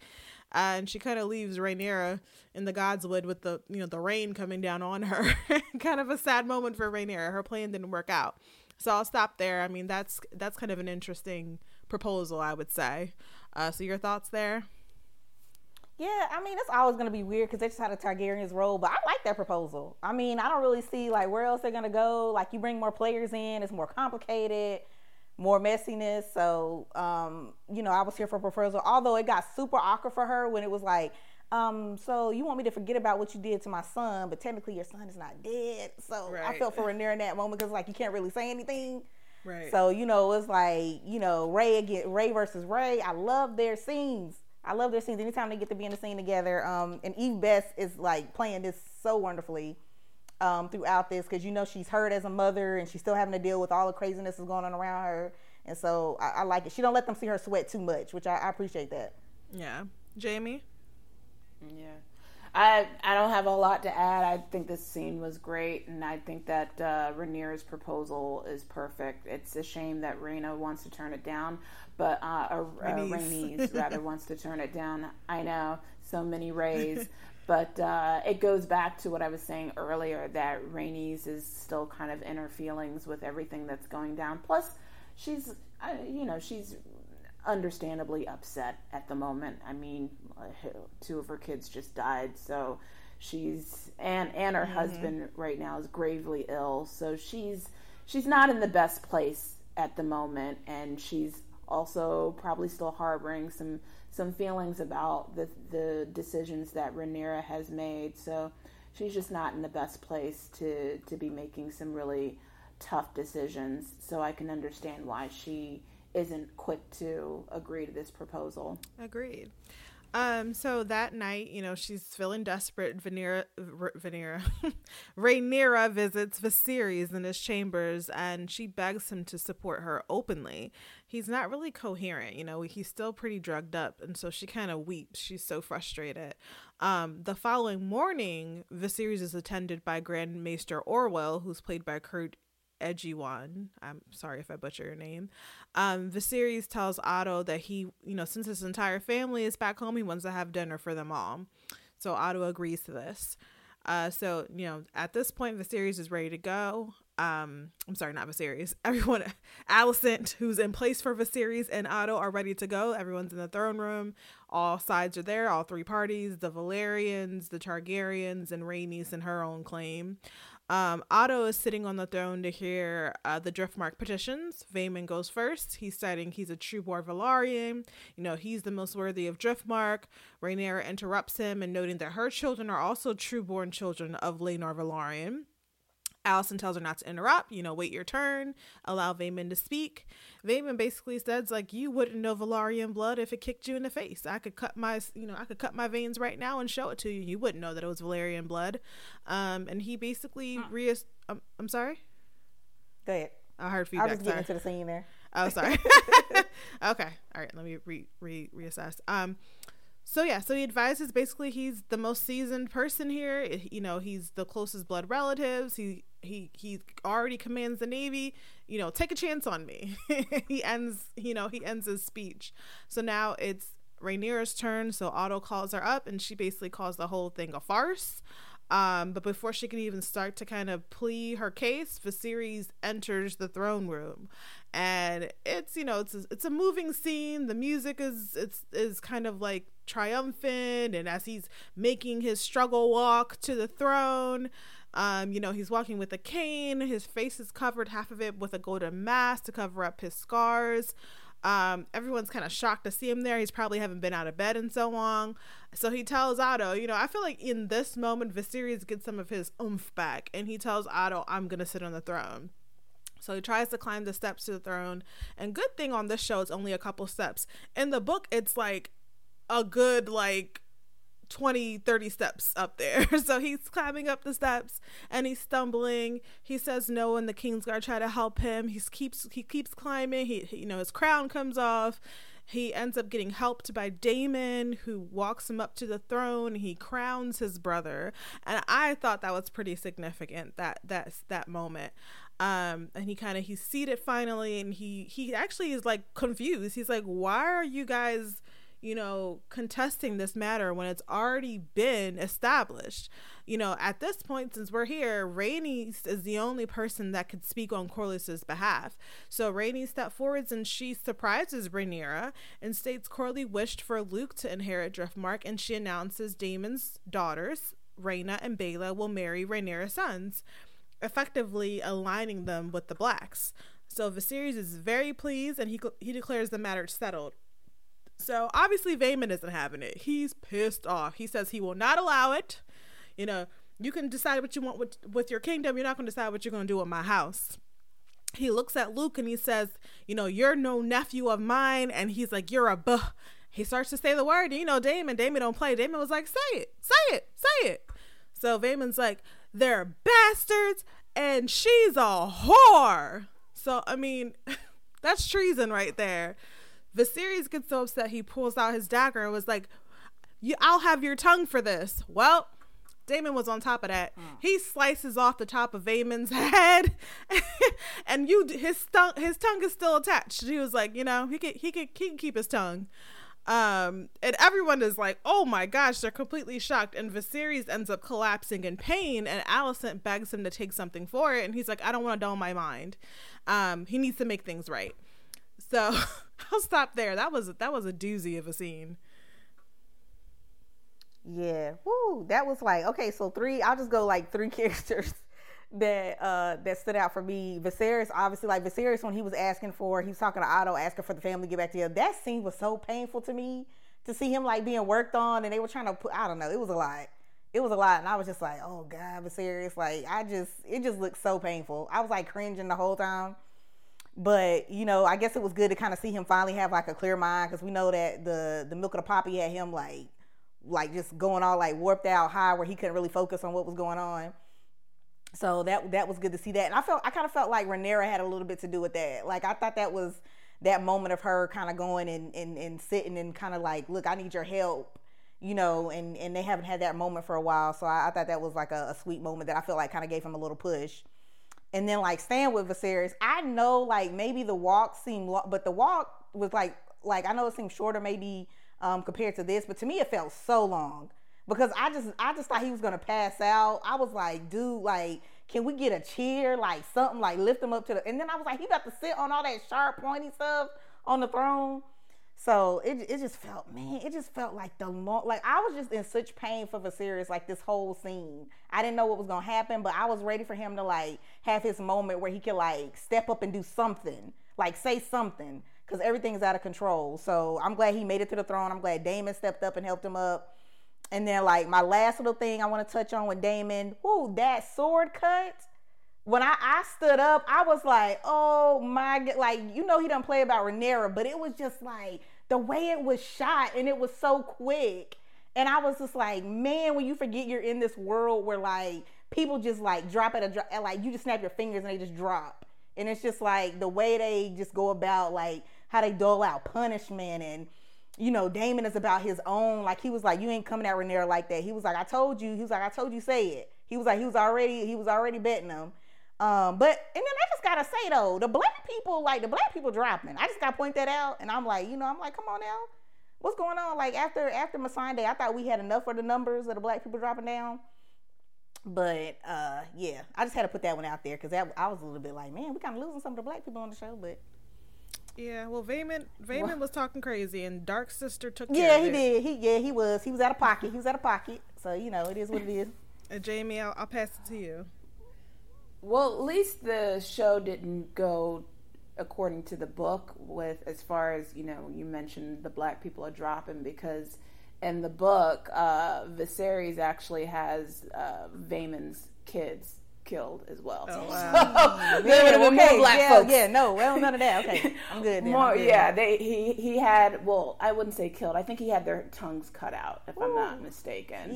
Uh, and she kind of leaves Rhaenyra in the Godswood with the you know the rain coming down on her. kind of a sad moment for Rhaenyra. Her plan didn't work out. So I'll stop there. I mean that's that's kind of an interesting proposal, I would say. Uh, so your thoughts there? Yeah, I mean, it's always going to be weird because they just had a Targaryen's role, but I like that proposal. I mean, I don't really see like where else they're going to go. Like, you bring more players in, it's more complicated, more messiness. So, um, you know, I was here for a proposal, although it got super awkward for her when it was like, um, so you want me to forget about what you did to my son, but technically your son is not dead. So right. I felt for Rhaenyra in that moment because like you can't really say anything. Right. So you know it's like you know Ray again, Ray versus Ray. I love their scenes I love their scenes. Anytime they get to be in the scene together, um, and Eve Best is like playing this so wonderfully um, throughout this because you know she's hurt as a mother and she's still having to deal with all the craziness that's going on around her. And so I, I like it. She don't let them see her sweat too much, which I, I appreciate that. Yeah, Jamie. Yeah. I I don't have a lot to add. I think this scene was great, and I think that uh, Rhaenyra's proposal is perfect. It's a shame that Rhaena wants to turn it down, but uh, uh, Rhaenys rather wants to turn it down. I know so many Rays, but uh, it goes back to what I was saying earlier that Rhaenys is still kind of in her feelings with everything that's going down. Plus, she's uh, you know she's understandably upset at the moment. I mean, two of her kids just died, so she's and and her mm-hmm. husband right now is gravely ill, so she's she's not in the best place at the moment, and she's also probably still harboring some some feelings about the the decisions that Rhaenyra has made. So she's just not in the best place to to be making some really tough decisions. So I can understand why she isn't quick to agree to this proposal. Agreed. Um, so that night, you know, she's feeling desperate. Vanera, Vanera, Rhaenyra visits Viserys in his chambers, and she begs him to support her openly. He's not really coherent, you know. He's still pretty drugged up, and so she kind of weeps. She's so frustrated. Um, the following morning, Viserys is attended by Grand Maester Orwyle, who's played by Kurt Egyiawan. I'm sorry if I butcher your name. Um, Viserys tells Otto that he, you know, since his entire family is back home, he wants to have dinner for them all. So Otto agrees to this. Uh, so you know, at this point, Viserys is ready to go. Um, I'm sorry, not Viserys. Everyone, Alicent, who's in place for Viserys and Otto, are ready to go. Everyone's in the throne room. All sides are there. All three parties: the Velaryons, the Targaryens, and Rhaenys and her own claim. Um, Otto is sitting on the throne to hear uh, the Driftmark petitions. Vaemond goes first. He's citing he's a true-born Velaryon. You know, he's the most worthy of Driftmark. Rhaenyra interrupts him and noting that her children are also true-born children of Laenor Velaryon. Alicent tells her not to interrupt, you know, wait your turn, allow Vaemond to speak. Vaemond basically says, like, you wouldn't know Velaryon blood if it kicked you in the face. I could cut my, you know, I could cut my veins right now and show it to you. You wouldn't know that it was Velaryon blood. Um, and he basically huh. re. Um, I'm sorry. Go ahead. I heard feedback. I was getting into the scene there. Oh, sorry. okay. All right. Let me re, re reassess. Um, so yeah, so he advises basically he's the most seasoned person here. You know, he's the closest blood relatives. He he he already commands the navy you know take a chance on me. He ends you know he ends his speech. So now it's Rhaenyra's turn so Otto calls her up and she basically calls the whole thing a farce. Um, but before she can even start to kind of plea her case, Viserys enters the throne room, and it's you know it's a, it's a moving scene. The music is it's is kind of like triumphant, and as he's making his struggle walk to the throne, um, you know, he's walking with a cane. His face is covered, half of it with a golden mask to cover up his scars. Um, everyone's kind of shocked to see him there. He's probably haven't been out of bed in so long. So he tells Otto, you know, I feel like in this moment, Viserys gets some of his oomph back, and he tells Otto, I'm gonna sit on the throne. So he tries to climb the steps to the throne. And good thing on this show, it's only a couple steps. In the book, it's like a good like 20 30 steps up there so he's climbing up the steps and he's stumbling he says no and the kingsguard try to help him he keeps he keeps climbing he, he you know his crown comes off he ends up getting helped by Daemon, who walks him up to the throne. He crowns his brother, and I thought that was pretty significant. That that that moment, um, and he kind of he's seated finally, and he he actually is like confused. He's like, "Why are you guys?" You know, contesting this matter when it's already been established. You know, at this point, since we're here, Rhaenys is the only person that could speak on Corlys's behalf. So Rhaenys steps forwards and she surprises Rhaenyra and states Corlys wished for Luke to inherit Driftmark, and she announces Daemon's daughters, Rhaena and Baela, will marry Rhaenyra's sons, effectively aligning them with the Blacks. So Viserys is very pleased and he he declares the matter settled. So obviously Vaemond isn't having it. He's pissed off. He says he will not allow it. You know, you can decide what you want with with your kingdom. You're not going to decide what you're going to do with my house. He looks at Luke and he says, "You know, you're no nephew of mine." And he's like, "You're a buh." He starts to say the word. And you know, Daemon, Daemon don't play. Daemon was like, "Say it, say it, say it." So Vaemond's like, "They're bastards, and she's a whore." So I mean, that's treason right there. Viserys gets so upset he pulls out his dagger and was like, You I'll have your tongue for this. Well, Daemon was on top of that. Mm. He slices off the top of Vaemond's head, and you his tongue his tongue is still attached. He was like, you know, he could he could he can keep his tongue. Um, and everyone is like, oh my gosh, they're completely shocked. And Viserys ends up collapsing in pain, and Alicent begs him to take something for it, and he's like, I don't want to dull my mind. Um, he needs to make things right. So I'll stop there. That was that was a doozy of a scene. Yeah. Woo. That was like okay. So three. I'll just go like three characters that uh that stood out for me. Viserys, obviously, like Viserys when he was asking for, he was talking to Otto, asking for the family to get back together. That scene was so painful to me to see him like being worked on, and they were trying to put. I don't know. It was a lot. It was a lot, and I was just like, oh god, Viserys. Like I just, it just looked so painful. I was like cringing the whole time. But you know, I guess it was good to kind of see him finally have like a clear mind because we know that the the milk of the poppy had him like like just going all like warped out high where he couldn't really focus on what was going on. So that that was good to see that, and I felt I kind of felt like Rhaenyra had a little bit to do with that. Like I thought that was that moment of her kind of going and, and and sitting and kind of like, look, I need your help, you know, and and they haven't had that moment for a while. So I, I thought that was like a, a sweet moment that I feel like kind of gave him a little push and then like staying with Viserys, I know like maybe the walk seemed, long, but the walk was like like I know it seemed shorter maybe um, compared to this, but to me it felt so long because I just I just thought he was gonna pass out. I was like, dude, like, can we get a chair, like something, like lift him up to the? And then I was like, he got to sit on all that sharp, pointy stuff on the throne. So it it just felt man, it just felt like the long like I was just in such pain for Viserys like this whole scene. I didn't know what was gonna happen, but I was ready for him to like have his moment where he could like step up and do something, like say something, because everything's out of control. So I'm glad he made it to the throne. I'm glad Daemon stepped up and helped him up. And then like my last little thing I want to touch on with Daemon, whoo, that sword cut when I, I stood up, I was like, oh my like you know he doesn't play about Rhaenyra, but it was just like the way it was shot and it was so quick. And I was just like, man, when you forget you're in this world where like people just like drop at a drop, like you just snap your fingers and they just drop. And it's just like the way they just go about like how they dole out punishment and you know, Daemon is about his own. Like he was like, you ain't coming at Rhaenyra like that. He was like, I told you. He was like, I told you, say it. He was like, he was already, he was already betting them. Um, but and then I just gotta say though, the black people, like the black people dropping. I just gotta point that out, and I'm like, you know, I'm like, come on now, what's going on? Like after after Messiah Day, I thought we had enough for the numbers of the black people dropping down. But uh, yeah, I just had to put that one out there because I was a little bit like, man, we kind of losing some of the black people on the show, but. Yeah, well, Vayman Vaemond was talking crazy, and Dark Sister took. Yeah, he did. He yeah, he was. He was out of pocket. He was out of pocket. So you know, it is what it is. And Jamie, I'll, I'll pass it to you. Well, at least the show didn't go according to the book with as far as you know you mentioned the black people are dropping because in the book uh Viserys actually has uh Vaemond's kids killed as well. Oh, wow. so, yeah, okay. more black yeah, folks. Yeah, no, well, none of that. Okay, I'm good. Then. More, I'm good. yeah. They he he had well, I wouldn't say killed. I think he had their tongues cut out, if Ooh. I'm not mistaken.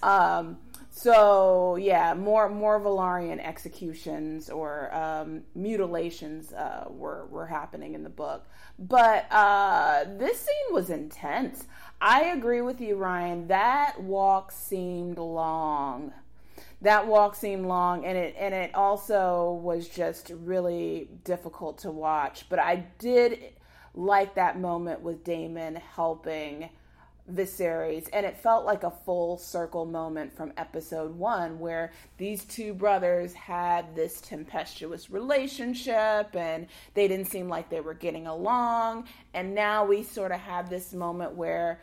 Jeez. Um. So yeah, more more Velaryon executions or um, mutilations uh, were were happening in the book, but uh, this scene was intense. I agree with you, Ryan. That walk seemed long that walk seemed long and it and it also was just really difficult to watch but i did like that moment with Daemon helping Viserys and it felt like a full circle moment from episode 1 where these two brothers had this tempestuous relationship and they didn't seem like they were getting along and now we sort of have this moment where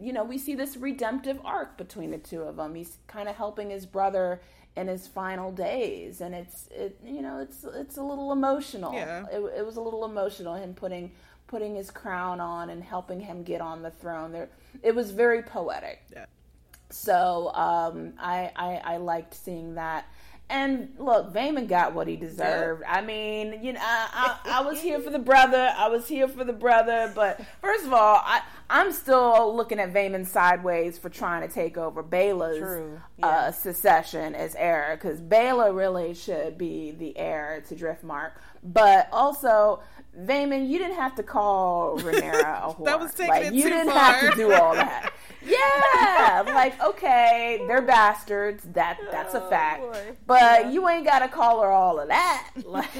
you know, we see this redemptive arc between the two of them. He's kind of helping his brother in his final days, and it's it you know it's it's a little emotional. Yeah. It, it was a little emotional him putting putting his crown on and helping him get on the throne. There, it was very poetic. Yeah. So um, I, I I liked seeing that. And look, Vaemond got what he deserved. I mean, you know, I, I, I, was here for the brother. I was here for the brother. But first of all, I, I'm still looking at Vaemond sideways for trying to take over Baela's uh, yeah. uh, succession as heir, because Baela really should be the heir to Driftmark. But also, Vaemond, you didn't have to call Rhaenyra a whore. that was taking like, it you too didn't far. have to do all that. yeah, like okay, they're bastards. That that's a oh, fact. but yeah. you ain't got to call her all of that. Like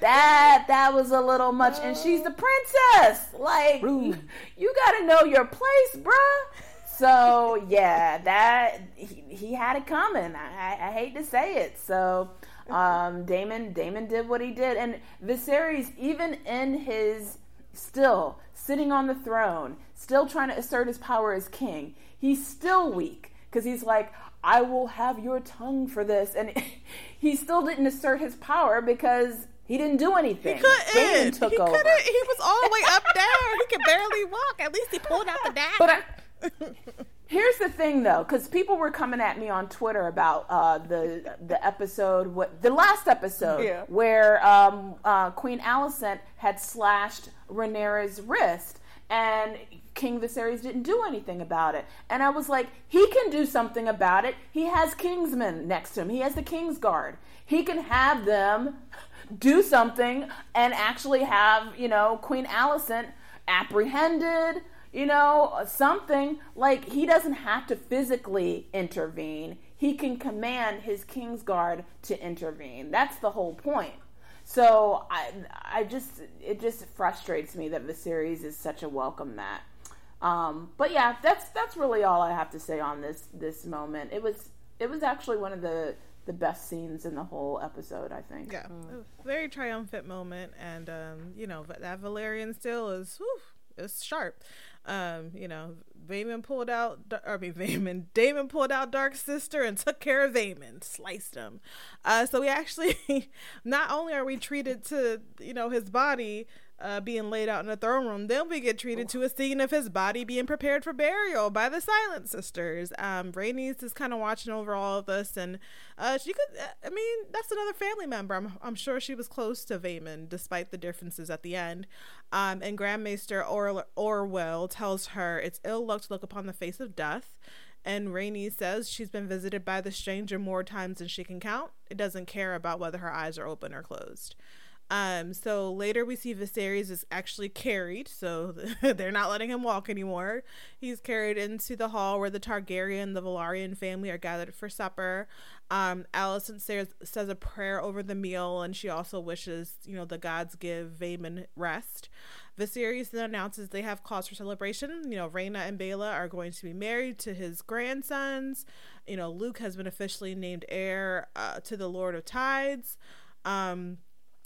that that was a little much. And she's the princess. Like you, you got to know your place, bruh. So yeah, that he, he had it coming. I, I hate to say it. So um, Damon Daemon did what he did, and Viserys, even in his still sitting on the throne, still trying to assert his power as king, he's still weak because he's like, I will have your tongue for this, and he still didn't assert his power because he didn't do anything. He couldn't. Took he over. couldn't. He was all the way up there. he could barely walk. At least he pulled out the dagger. But I, Here's the thing, though, because people were coming at me on Twitter about uh, the the episode, what the last episode, yeah. where um, uh, Queen Alicent had slashed Rhaenyra's wrist, and King Viserys didn't do anything about it. And I was like, he can do something about it. He has Kingsmen next to him. He has the King's Guard. He can have them do something and actually have you know Queen Alicent apprehended you know, something like he doesn't have to physically intervene. He can command his King's Guard to intervene. That's the whole point. So I, I just, it just frustrates me that the series is such a welcome mat. Um, but yeah, that's that's really all I have to say on this this moment. It was it was actually one of the the best scenes in the whole episode. I think. Yeah, mm. very triumphant moment, and um, you know that Valyrian steel is. Whew, it's sharp. Um, you know, Vaemond pulled out, I mean, Vaemond, Daemon pulled out Dark Sister and took care of Vaemond, sliced him. Uh, so we actually, not only are we treated to, you know, his body, uh, being laid out in the throne room, then we get treated to a scene of his body being prepared for burial by the Silent Sisters. Um, Rhaenys is kind of watching over all of this, and uh, she could, uh, I mean, that's another family member. I'm, I'm sure she was close to Vaemond, despite the differences at the end. Um, and Grand Maester or- Orwyle tells her it's ill luck to look upon the face of death. And Rhaenys says she's been visited by the stranger more times than she can count. It doesn't care about whether her eyes are open or closed. Um, so later we see Viserys is actually carried, so they're not letting him walk anymore. He's carried into the hall where the Targaryen, the Velaryon family are gathered for supper. Um, Alicent says, says a prayer over the meal, and she also wishes, you know, the gods give Vaemond rest. Viserys then announces they have cause for celebration. You know, Rhaena and Baela are going to be married to his grandsons. You know, Luke has been officially named heir uh, to the Lord of Tides. Um,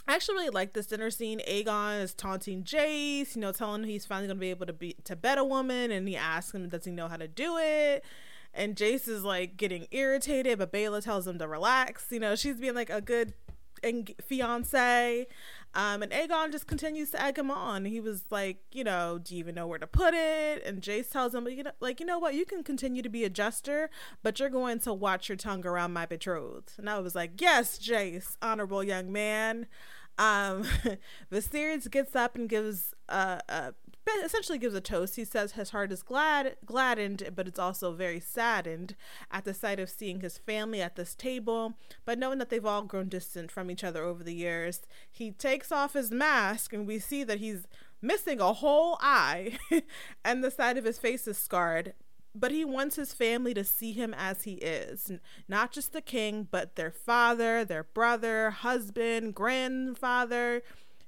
I actually really like this dinner scene. Aegon is taunting Jace, you know, telling him he's finally gonna be able to be to bet a woman, and he asks him, does he know how to do it? And Jace is like getting irritated, but Baela tells him to relax. You know, she's being like a good and fiance. Um, and Aegon just continues to egg him on. He was like, you know, do you even know where to put it? And Jace tells him, you know, like, you know what? You can continue to be a jester, but you're going to watch your tongue around my betrothed. And I was like, yes, Jace, honorable young man. Um, Viserys gets up and gives a, a essentially gives a toast. He says his heart is glad gladdened, but it's also very saddened at the sight of seeing his family at this table. But knowing that they've all grown distant from each other over the years, he takes off his mask, and we see that he's missing a whole eye, and the side of his face is scarred but he wants his family to see him as he is. Not just the king but their father their brother husband grandfather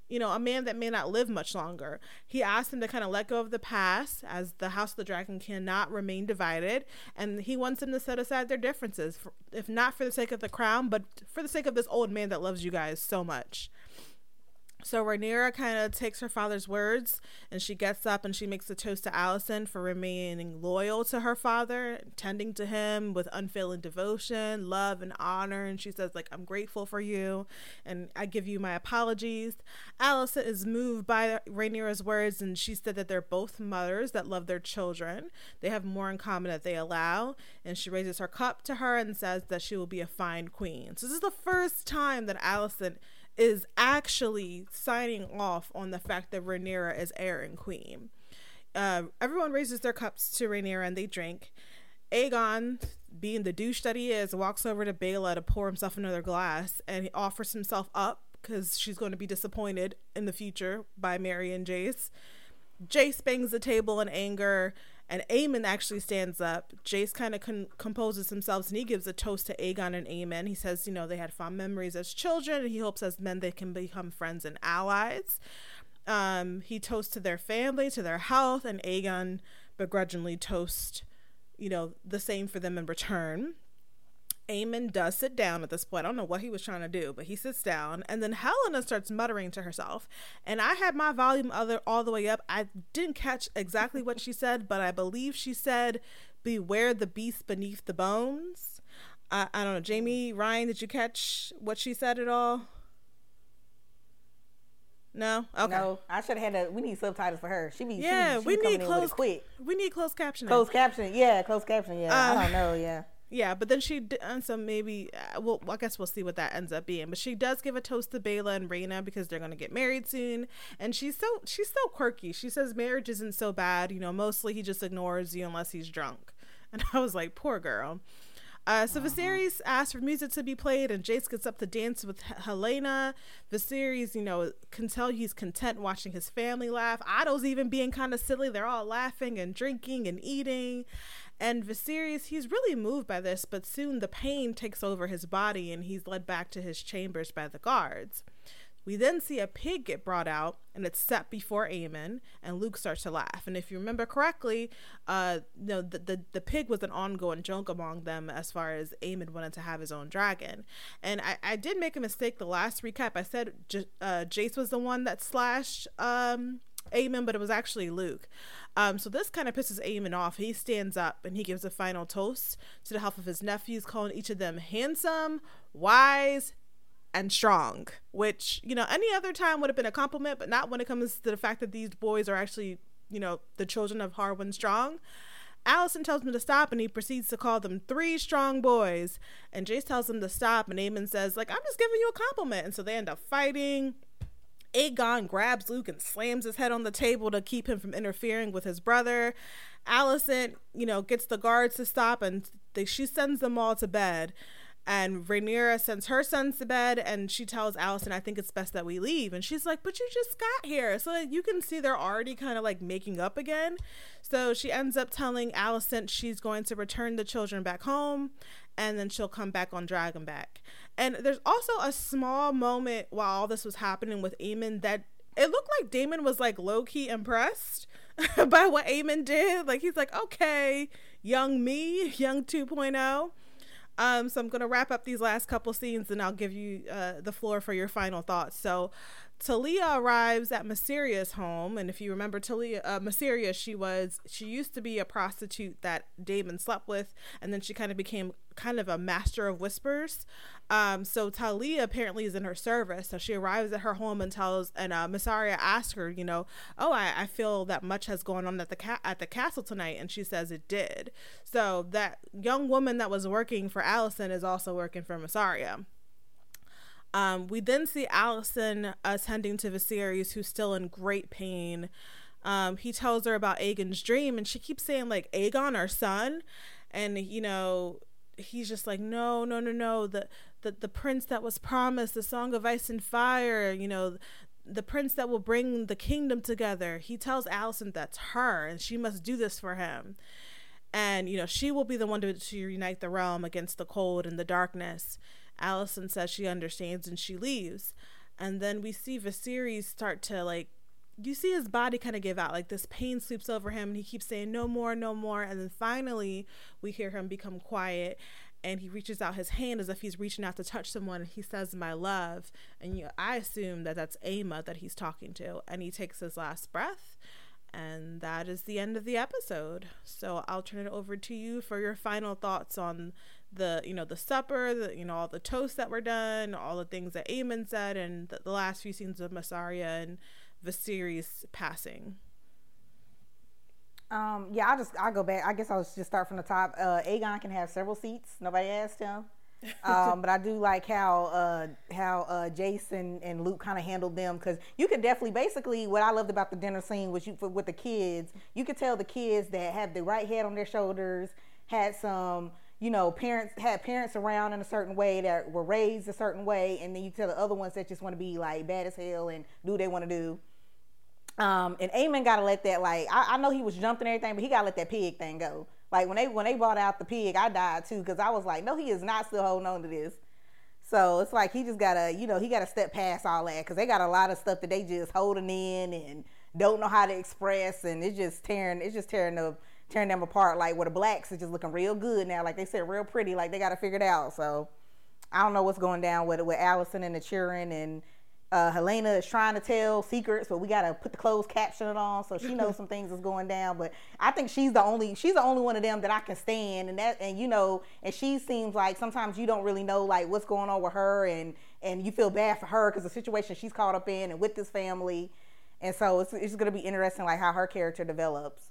you know a man that may not live much longer. He asked him to kind of let go of the past as the house of the dragon cannot remain divided and he wants them to set aside their differences if not for the sake of the crown but for the sake of this old man that loves you guys so much so Rhaenyra kind of takes her father's words and she gets up and she makes a toast to Alicent for remaining loyal to her father, tending to him with unfailing devotion, love, and honor. And she says, like, I'm grateful for you and I give you my apologies. Alicent is moved by Rhaenyra's words and she said that they're both mothers that love their children. They have more in common that they allow. And she raises her cup to her and says that she will be a fine queen. So this is the first time that Alicent is actually signing off on the fact that Rhaenyra is heir and queen. Uh, everyone raises their cups to Rhaenyra and they drink. Aegon, being the douche that he is, walks over to Baela to pour himself another glass and he offers himself up because she's going to be disappointed in the future by Mary and Jace. Jace bangs the table in anger and Aemond actually stands up. Jace kind of con- composes himself and he gives a toast to Aegon and Aemond. He says, you know, they had fond memories as children, and he hopes as men they can become friends and allies. Um, he toasts to their family, to their health, and Aegon begrudgingly toasts, you know, the same for them in return. Aemond does sit down at this point. I don't know what he was trying to do, but he sits down, and then Helaena starts muttering to herself. And I had my volume other all the way up. I didn't catch exactly what she said, but I believe she said, "Beware the beast beneath the bones." I, I don't know, Jamie Ryan. Did you catch what she said at all? No. Okay. No, I should have had a. We need subtitles for her. She be. Yeah, she she we be need closed. quick. We need closed captioning. Closed captioning. Yeah, closed captioning. Yeah, uh, I don't know. Yeah. Yeah, but then she and so maybe uh, well, I guess we'll see what that ends up being. But she does give a toast to Baela and Rhaena because they're gonna get married soon, and she's so she's so quirky. She says marriage isn't so bad, you know. Mostly he just ignores you unless he's drunk, and I was like, poor girl. Uh, so uh-huh. Viserys asks for music to be played, and Jace gets up to dance with Helaena. Viserys, you know, can tell he's content watching his family laugh. Otto's even being kind of silly. They're all laughing and drinking and eating. And Viserys, he's really moved by this, but soon the pain takes over his body and he's led back to his chambers by the guards. We then see a pig get brought out and it's set before Aemond, and Luke starts to laugh. And if you remember correctly, uh, know, the, the, the pig was an ongoing joke among them as far as Aemond wanted to have his own dragon. And I, I did make a mistake the last recap. I said J- uh, Jace was the one that slashed um, Aemond, but it was actually Luke. Um, so this kind of pisses Aemond off. He stands up and he gives a final toast to the health of his nephews, calling each of them handsome, wise, and strong. Which you know, any other time would have been a compliment, but not when it comes to the fact that these boys are actually, you know, the children of Harwin Strong. Alicent tells him to stop and he proceeds to call them three strong boys. And Jace tells him to stop and Aemond says, like, I'm just giving you a compliment. And so they end up fighting. Aegon grabs Luke and slams his head on the table to keep him from interfering with his brother. Alicent, you know, gets the guards to stop and they, she sends them all to bed. And Rhaenyra sends her sons to bed and she tells Alicent, I think it's best that we leave. And she's like, But you just got here. So you can see they're already kind of like making up again. So she ends up telling Alicent she's going to return the children back home and then she'll come back on Dragonback. And there's also a small moment while all this was happening with Aemond that it looked like Daemon was like low key impressed by what Aemond did. Like he's like, okay, young me, young 2.0. Um, so I'm gonna wrap up these last couple scenes and I'll give you uh, the floor for your final thoughts. So Taliyah arrives at Mysaria's home, and if you remember Talia, uh, Mysaria, she was she used to be a prostitute that Daemon slept with, and then she kind of became kind of a master of whispers. Um, so Talia apparently is in her service, so she arrives at her home and tells, and uh, asks her, you know, oh, I, I feel that much has gone on at the ca- at the castle tonight, and she says it did. So that young woman that was working for Alicent is also working for Mysaria. Um, we then see Alicent attending to Viserys, who's still in great pain. Um, he tells her about Aegon's dream, and she keeps saying like Aegon, our son, and you know he's just like no, no, no, no. The the the prince that was promised, the song of ice and fire. You know, the prince that will bring the kingdom together. He tells Alicent that's her, and she must do this for him. And you know she will be the one to, to unite the realm against the cold and the darkness Alicent says she understands and she leaves. And then we see Viserys start to like you see his body kind of give out like this pain sweeps over him and he keeps saying no more no more. And then finally we hear him become quiet and he reaches out his hand as if he's reaching out to touch someone and he says my love. And you i assume that that's Aemma that he's talking to. And he takes his last breath. And that is the end of the episode. So i'll turn it over to you for your final thoughts on the you know the supper the you know all the toasts that were done all the things that Aemond said and the, the last few scenes of Mysaria and Viserys passing. Um yeah I'll just I'll go back I guess I'll just start from the top. Uh Aegon can have several seats. Nobody asked him. Um, but I do like how uh, how uh, Jason and Luke kind of handled them because you could definitely basically what I loved about the dinner scene was you with the kids you could tell the kids that had the right head on their shoulders had some you know, parents had parents around in a certain way that were raised a certain way, and then you tell the other ones that just want to be like bad as hell and do they want to do. Um, and Aemond gotta let that like I, I know he was jumping everything, but he gotta let that pig thing go. Like when they when they brought out the pig, I died too because I was like, no, he is not still holding on to this. So it's like he just gotta, you know, he gotta step past all that because they got a lot of stuff that they just holding in and don't know how to express, and it's just tearing, it's just tearing the tearing them apart. Like where the blacks is just looking real good now. Like they said, real pretty. Like they got to figure it out. So I don't know what's going down with with Alicent and the children and uh, Helaena is trying to tell secrets, but we gotta put the closed caption on so she knows some things is going down. But I think she's the only she's the only one of them that I can stand, and that and you know, and she seems like sometimes you don't really know like what's going on with her, and and you feel bad for her because the situation she's caught up in and with this family, and so it's it's gonna be interesting like how her character develops.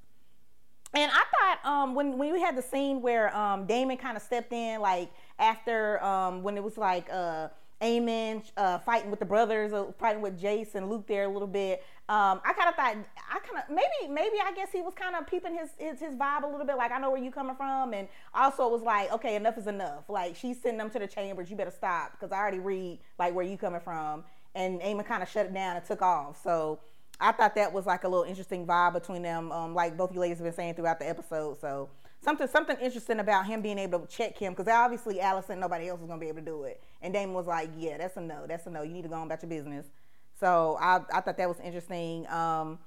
And I thought um, when when we had the scene where um, Daemon kind of stepped in, like after um, when it was like uh, Aemond uh, fighting with the brothers, uh, fighting with Jace and Luke there a little bit. Um, I kind of thought I kind of maybe maybe I guess he was kind of peeping his, his, his vibe a little bit, like I know where you coming from, and also it was like okay, enough is enough. Like she's sending them to the chambers, you better stop because I already read like where you coming from, and Aemond kind of shut it down and took off. So I thought that was like a little interesting vibe between them, um, like both you ladies have been saying throughout the episode. So something something interesting about him being able to check him because obviously Alicent, nobody else was gonna be able to do it, and Daemon was like, yeah, that's a no, that's a no. You need to go on about your business. So I I thought that was interesting. Um,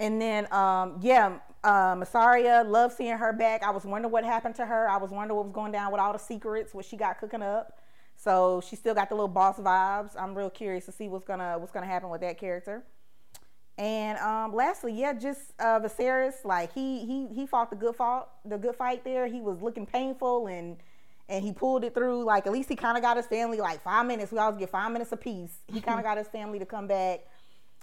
and then um, yeah, uh, Mysaria, love seeing her back. I was wondering what happened to her. I was wondering what was going down with all the secrets, what she got cooking up. So she still got the little boss vibes. I'm real curious to see what's gonna what's gonna happen with that character. And um, lastly, yeah, just uh, Viserys, like he he he fought the good fought the good fight there. He was looking painful and and he pulled it through. Like at least he kind of got his family like five minutes. We always get five minutes apiece. He kind of got his family to come back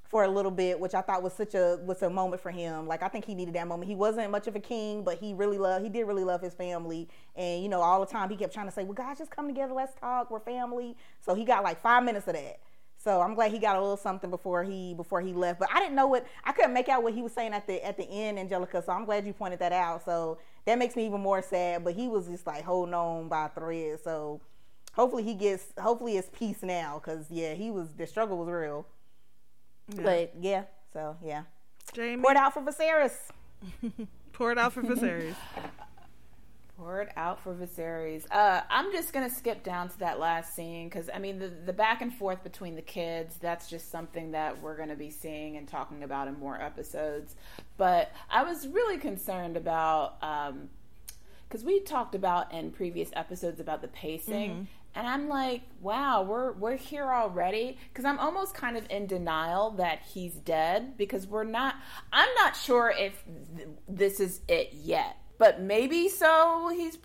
for a little bit, which I thought was such a was a moment for him. Like I think he needed that moment. He wasn't much of a king, but he really loved he did really love his family. And you know, all the time he kept trying to say, "Well, guys, just come together, let's talk. We're family." So he got like five minutes of that. So I'm glad he got a little something before he before he left. But I didn't know what I couldn't make out what he was saying at the at the end, Angelica. So I'm glad you pointed that out. So that makes me even more sad. But he was just like holding on by a thread. So hopefully he gets hopefully it's peace now. Cause yeah, he was the struggle was real. Yeah. But yeah, so yeah. Jamie. Pour it out for Viserys. Pour it out for Viserys. It out for Viserys. Uh, I'm just gonna skip down to that last scene because I mean the the back and forth between the kids. That's just something that we're gonna be seeing and talking about in more episodes. But I was really concerned about because um, we talked about in previous episodes about the pacing. Mm-hmm. And I'm like, wow, we're we're here already because I'm almost kind of in denial that he's dead because we're not. I'm not sure if th- this is it yet but maybe so he's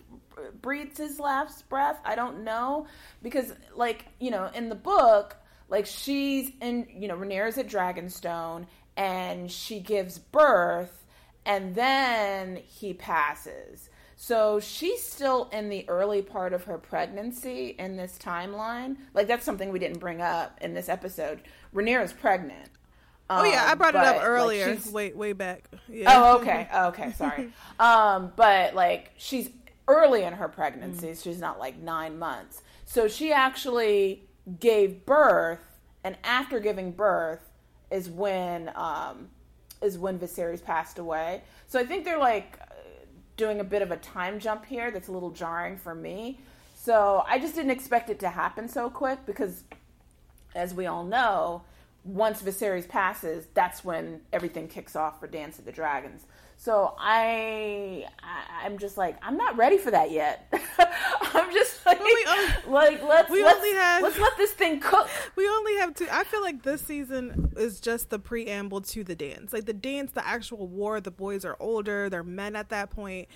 breathes his last breath. I don't know because like, you know, in the book, like she's in, you know, Rhaenyra's at Dragonstone and she gives birth and then he passes. So she's still in the early part of her pregnancy in this timeline. Like that's something we didn't bring up in this episode. Rhaenyra's pregnant. Um, oh yeah, I brought it up earlier. Like way way back. Yeah. Oh okay. Oh, okay. Sorry. um, but like she's early in her pregnancy. Mm. She's not like nine months. So she actually gave birth, and after giving birth is when um, is when Viserys passed away. So I think they're like doing a bit of a time jump here. That's a little jarring for me. So I just didn't expect it to happen so quick because, as we all know, once Viserys passes, that's when everything kicks off for Dance of the Dragons. So I, I am just like I'm not ready for that yet. I'm just like, only, like let's we let's, only have, let's let this thing cook. We only have two. I feel like this season is just the preamble to the dance. Like the dance, the actual war. The boys are older. They're men at that point.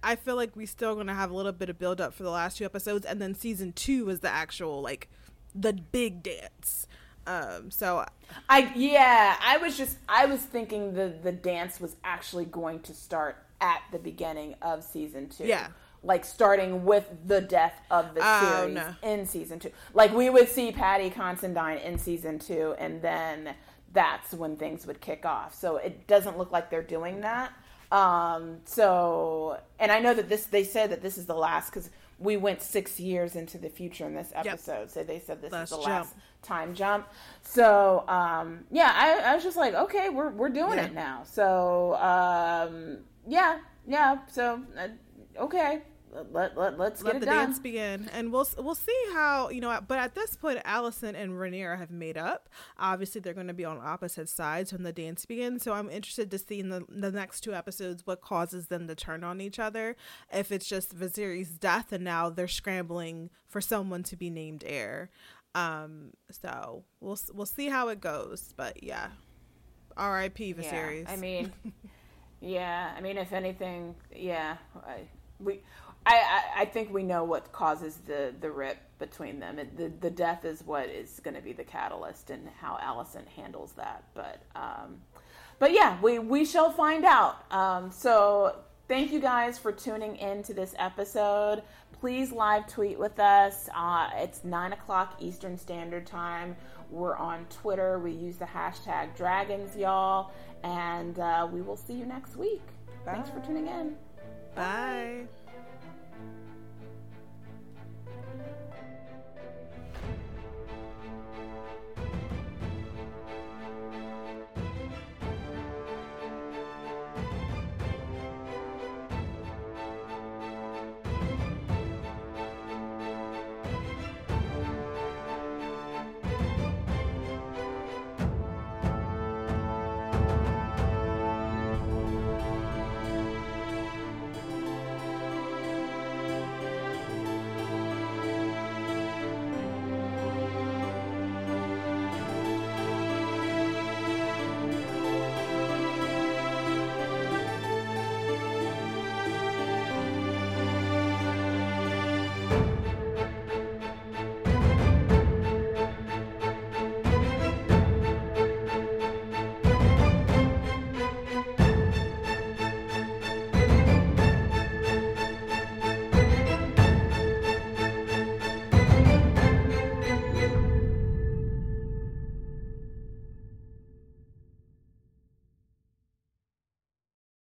I feel like we still gonna have a little bit of build up for the last two episodes, and then season two is the actual like the big dance. Um, so I yeah, I was just I was thinking the the dance was actually going to start at the beginning of season two. Yeah. Like starting with the death of the oh, series no. in season two. Like we would see Paddy Considine in season two and then that's when things would kick off. So it doesn't look like they're doing that. Um, so, and I know that this, they said that this is the last, because we went six years into the future in this episode. Yep. So they said this last is the jump. Time jump. So um, yeah, I, I, was just like, okay, we're we're doing yeah. it now. So um, yeah, yeah. So uh, okay, let, let, let's let get the done. dance begin and we'll we'll see how you know but at this point Alicent and Rhaenyra have made up obviously they're going to be on opposite sides when the dance begins so I'm interested to see in the, the next two episodes what causes them to turn on each other if it's just Viserys death and now they're scrambling for someone to be named heir um so we'll we'll see how it goes but yeah R.I.P. Viserys yeah, I mean yeah I mean if anything yeah I, we I, I, think we know what causes the, the rip between them. It, the, the death is what is going to be the catalyst and how Alicent handles that. But um, but yeah, we, we shall find out. Um, so thank you guys for tuning in to this episode. Please live tweet with us. Uh, it's 9 o'clock Eastern Standard Time. We're on Twitter. We use the hashtag dragons, y'all. And uh, we will see you next week. Bye. Thanks for tuning in. Bye. Bye.